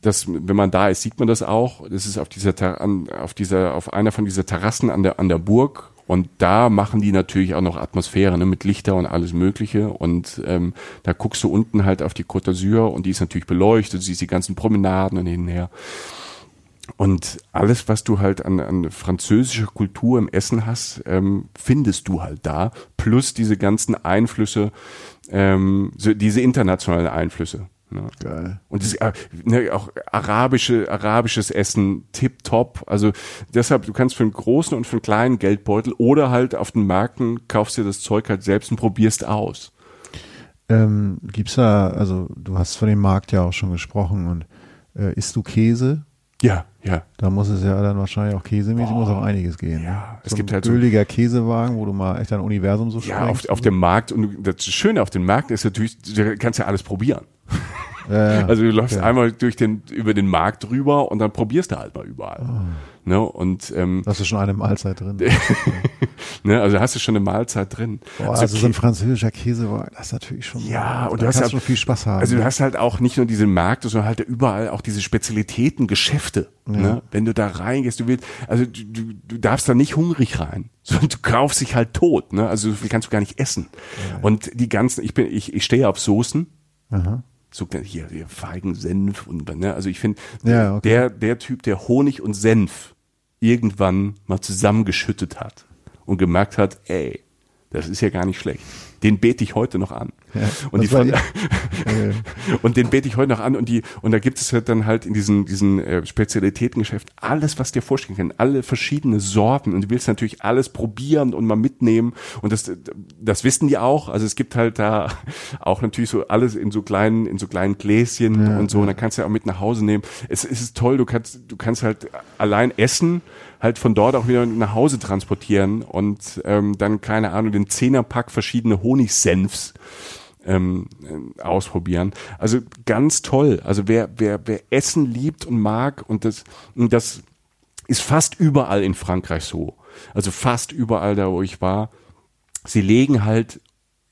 Das, wenn man da ist, sieht man das auch. Das ist auf dieser, auf dieser, auf einer von dieser Terrassen an der, an der Burg und da machen die natürlich auch noch Atmosphäre ne, mit Lichter und alles Mögliche. Und ähm, da guckst du unten halt auf die Côte d'Azur und die ist natürlich beleuchtet, du siehst die ganzen Promenaden und hin und her. Und alles, was du halt an, an französischer Kultur im Essen hast, ähm, findest du halt da. Plus diese ganzen Einflüsse, ähm, so diese internationalen Einflüsse. Ne? Geil. Und das, äh, ne, auch arabische, arabisches Essen, tipptopp. Also deshalb, du kannst für einen großen und für einen kleinen Geldbeutel oder halt auf den Märkten kaufst dir das Zeug halt selbst und probierst aus. Ähm, gibt's da, also du hast von dem Markt ja auch schon gesprochen und äh, isst du Käse? Ja, ja. Da muss es ja dann wahrscheinlich auch käsemäßig oh, muss auch einiges gehen. Ne? Ja, es so gibt halt so ein Käsewagen, wo du mal echt dein Universum so Ja, auf, auf dem Markt und das Schöne auf dem Markt ist natürlich, du kannst ja alles probieren. Ja, also du läufst ja. einmal durch den, über den Markt drüber und dann probierst du halt mal überall. Oh. Ne? Und, ähm, hast du schon eine Mahlzeit drin. [laughs] ne? Also hast du schon eine Mahlzeit drin. Boah, also, also so ein französischer Käse, das ist natürlich schon. Ja, und du hast halt, schon viel Spaß haben. Also du hast halt auch nicht nur diese Märkte, sondern halt überall auch diese Spezialitäten, Geschäfte. Ja. Ne? Wenn du da reingehst, du willst, also du, du, du darfst da nicht hungrig rein, [laughs] sondern du kaufst dich halt tot. Ne? Also so viel kannst du gar nicht essen. Und die ganzen, ich bin, ich, ich stehe auf Soßen. Aha so hier, hier Feigen, Senf und ne, also ich finde ja, okay. der der Typ, der Honig und Senf irgendwann mal zusammengeschüttet hat und gemerkt hat, ey, das ist ja gar nicht schlecht. Den bete ich heute noch an. Ja, und, die, die [laughs] und den bete ich heute noch an und die und da gibt es halt dann halt in diesen diesen äh, Spezialitätengeschäft alles, was dir vorstellen kann, alle verschiedene Sorten und du willst natürlich alles probieren und mal mitnehmen. Und das das wissen die auch. Also es gibt halt da auch natürlich so alles in so kleinen in so kleinen Gläschen ja, und so. Ja. und dann kannst du ja auch mit nach Hause nehmen. Es, es ist toll, du kannst du kannst halt allein essen halt von dort auch wieder nach Hause transportieren und ähm, dann, keine Ahnung, den Zehnerpack verschiedene Honigsenfs ähm, äh, ausprobieren. Also ganz toll. Also wer, wer, wer Essen liebt und mag und das, und das ist fast überall in Frankreich so. Also fast überall da, wo ich war. Sie legen halt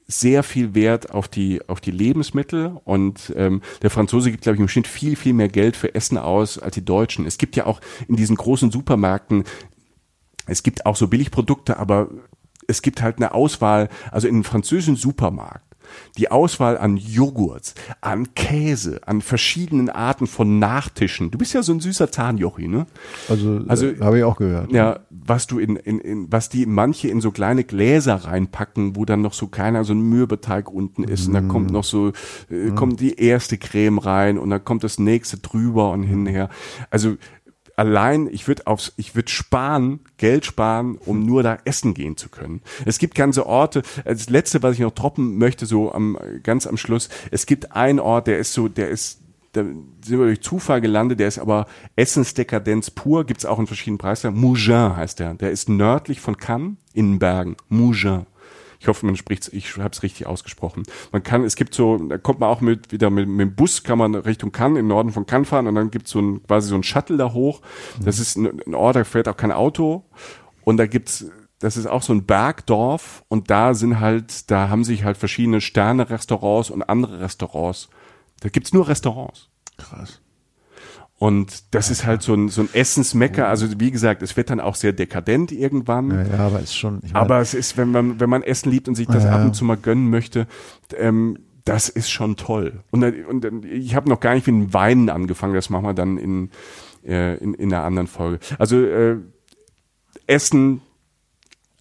sehr viel Wert auf die auf die Lebensmittel und ähm, der Franzose gibt glaube ich im Schnitt viel viel mehr Geld für Essen aus als die Deutschen. Es gibt ja auch in diesen großen Supermärkten es gibt auch so Billigprodukte, aber es gibt halt eine Auswahl, also in einem französischen Supermarkt die Auswahl an Joghurts, an Käse, an verschiedenen Arten von Nachtischen. Du bist ja so ein süßer Zahnjochi, ne? Also, also äh, habe ich auch gehört. Ja, was du in, in, in, was die manche in so kleine Gläser reinpacken, wo dann noch so keiner so ein Mürbeteig unten ist mm. und da kommt noch so, äh, mm. kommt die erste Creme rein und dann kommt das nächste drüber und hinher. Also allein, ich würde aufs, ich würde sparen, Geld sparen, um nur da essen gehen zu können. Es gibt ganze Orte. Das letzte, was ich noch droppen möchte, so am ganz am Schluss. Es gibt einen Ort, der ist so, der ist da sind wir durch Zufall gelandet, der ist aber Essensdekadenz pur, gibt's auch in verschiedenen Preisen. Mougin heißt der. Der ist nördlich von Cannes in Bergen. Mougin. Ich hoffe, man spricht ich habe es richtig ausgesprochen. Man kann, es gibt so, da kommt man auch mit wieder mit, mit dem Bus, kann man Richtung Cannes, im Norden von Cannes fahren und dann gibt's so ein quasi so ein Shuttle da hoch. Das ist ein, ein Ort, da fährt auch kein Auto und da gibt's das ist auch so ein Bergdorf und da sind halt, da haben sich halt verschiedene Sterne-Restaurants und andere Restaurants. Da gibt's nur Restaurants. Krass. Und das ist halt so ein, so ein Essensmecker. Also wie gesagt, es wird dann auch sehr dekadent irgendwann. Ja, ja aber ist schon. Ich mein, aber es ist, wenn man, wenn man Essen liebt und sich das ja, ab und zu mal gönnen möchte, ähm, das ist schon toll. Und, und ich habe noch gar nicht mit dem Weinen angefangen. Das machen wir dann in, äh, in, in einer anderen Folge. Also äh, Essen,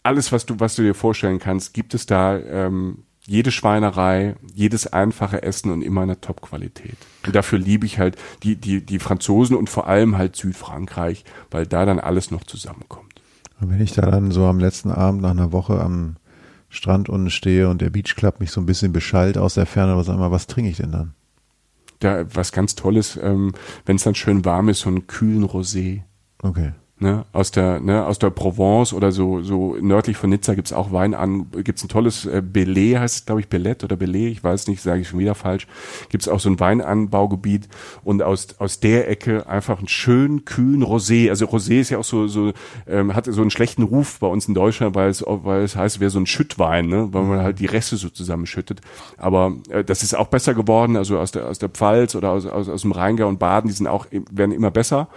alles, was du, was du dir vorstellen kannst, gibt es da. Ähm, jede Schweinerei, jedes einfache Essen und immer in der Top-Qualität. Und dafür liebe ich halt die, die, die Franzosen und vor allem halt Südfrankreich, weil da dann alles noch zusammenkommt. Und wenn ich da dann so am letzten Abend nach einer Woche am Strand unten stehe und der Beach Club mich so ein bisschen beschallt aus der Ferne, was einmal, was trinke ich denn dann? Da was ganz Tolles, ähm, wenn es dann schön warm ist, so einen kühlen Rosé. Okay ne, aus der, ne, aus der Provence oder so, so nördlich von Nizza gibt's auch Wein an, gibt's ein tolles äh, Belay, heißt es, glaube ich, Bellet oder Belay, ich weiß nicht, sage ich schon wieder falsch, gibt's auch so ein Weinanbaugebiet und aus, aus der Ecke einfach einen schönen, kühlen Rosé. Also Rosé ist ja auch so, so ähm, hat so einen schlechten Ruf bei uns in Deutschland, weil es, weil es heißt, wäre so ein Schüttwein, ne, weil man halt die Reste so zusammenschüttet. Aber äh, das ist auch besser geworden, also aus der, aus der Pfalz oder aus, aus, aus dem Rheingau und Baden, die sind auch, werden immer besser.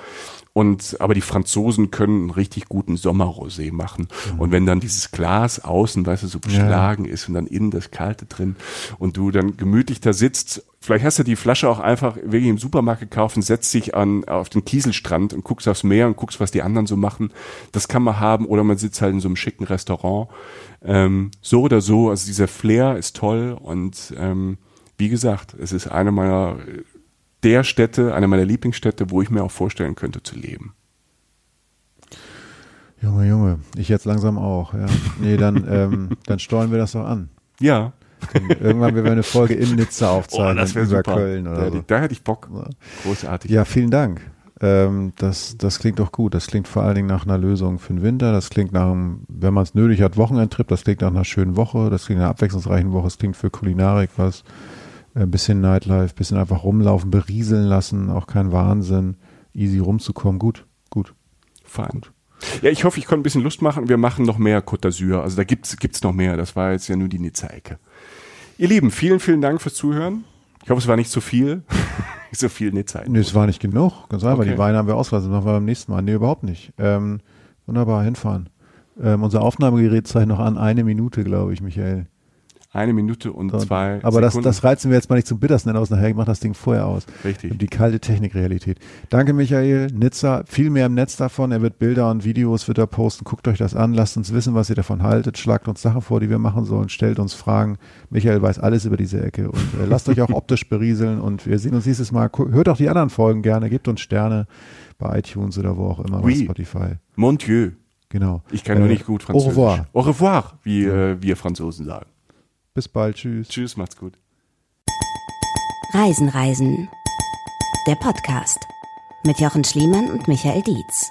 Und aber die Franzosen können einen richtig guten Sommerrosé machen. Mhm. Und wenn dann dieses Glas außen, weißt du, so beschlagen ja. ist und dann innen das Kalte drin und du dann gemütlich da sitzt, vielleicht hast du die Flasche auch einfach wirklich im Supermarkt gekauft und setzt dich an auf den Kieselstrand und guckst aufs Meer und guckst, was die anderen so machen. Das kann man haben oder man sitzt halt in so einem schicken Restaurant. Ähm, so oder so, also dieser Flair ist toll und ähm, wie gesagt, es ist eine meiner der Städte, einer meiner Lieblingsstädte, wo ich mir auch vorstellen könnte zu leben. Junge, Junge, ich jetzt langsam auch. Ja. Nee, dann, [laughs] ähm, dann steuern wir das doch an. Ja. Dann irgendwann werden wir eine Folge in Nizza aufzeigen, [laughs] oh, das über super. Köln oder da, so. Da hätte ich Bock. Großartig. Ja, vielen Dank. Ähm, das, das klingt doch gut. Das klingt vor allen Dingen nach einer Lösung für den Winter. Das klingt nach einem, wenn man es nötig hat, Wochenendtrip. Das klingt nach einer schönen Woche. Das klingt nach einer abwechslungsreichen Woche. Das klingt für Kulinarik was ein bisschen Nightlife, bisschen einfach rumlaufen, berieseln lassen, auch kein Wahnsinn, easy rumzukommen. Gut, gut. Fein. Gut. Ja, ich hoffe, ich konnte ein bisschen Lust machen. Wir machen noch mehr Côte d'Azur. Also da gibt's gibt's noch mehr. Das war jetzt ja nur die Nizza-Ecke. Ihr Lieben, vielen, vielen Dank fürs Zuhören. Ich hoffe, es war nicht zu viel. nicht [laughs] so viel Nizza. Nee, es war nicht genug. Ganz einfach. Okay. Die Weine haben wir ausgelassen. Machen wir beim nächsten Mal. Nee, überhaupt nicht. Ähm, wunderbar, hinfahren. Ähm, unser Aufnahmegerät zeigt noch an eine Minute, glaube ich, Michael. Eine Minute und so, zwei Aber das, das reizen wir jetzt mal nicht zum Bittersten aus. Nachher macht das Ding vorher aus. Richtig. Die kalte Technikrealität. Danke, Michael. Nizza, viel mehr im Netz davon. Er wird Bilder und Videos wird er posten. Guckt euch das an. Lasst uns wissen, was ihr davon haltet. Schlagt uns Sachen vor, die wir machen sollen. Stellt uns Fragen. Michael weiß alles über diese Ecke. Und äh, lasst euch auch [laughs] optisch berieseln. Und wir sehen uns nächstes Mal. Hört auch die anderen Folgen gerne. Gebt uns Sterne bei iTunes oder wo auch immer. Oui. Bei Spotify. Mon Dieu. Genau. Ich kann äh, nur nicht gut Französisch. Au revoir. Au revoir, wie ja. äh, wir Franzosen sagen. Bis bald. Tschüss. Tschüss, macht's gut. Reisen, Reisen. Der Podcast mit Jochen Schliemann und Michael Dietz.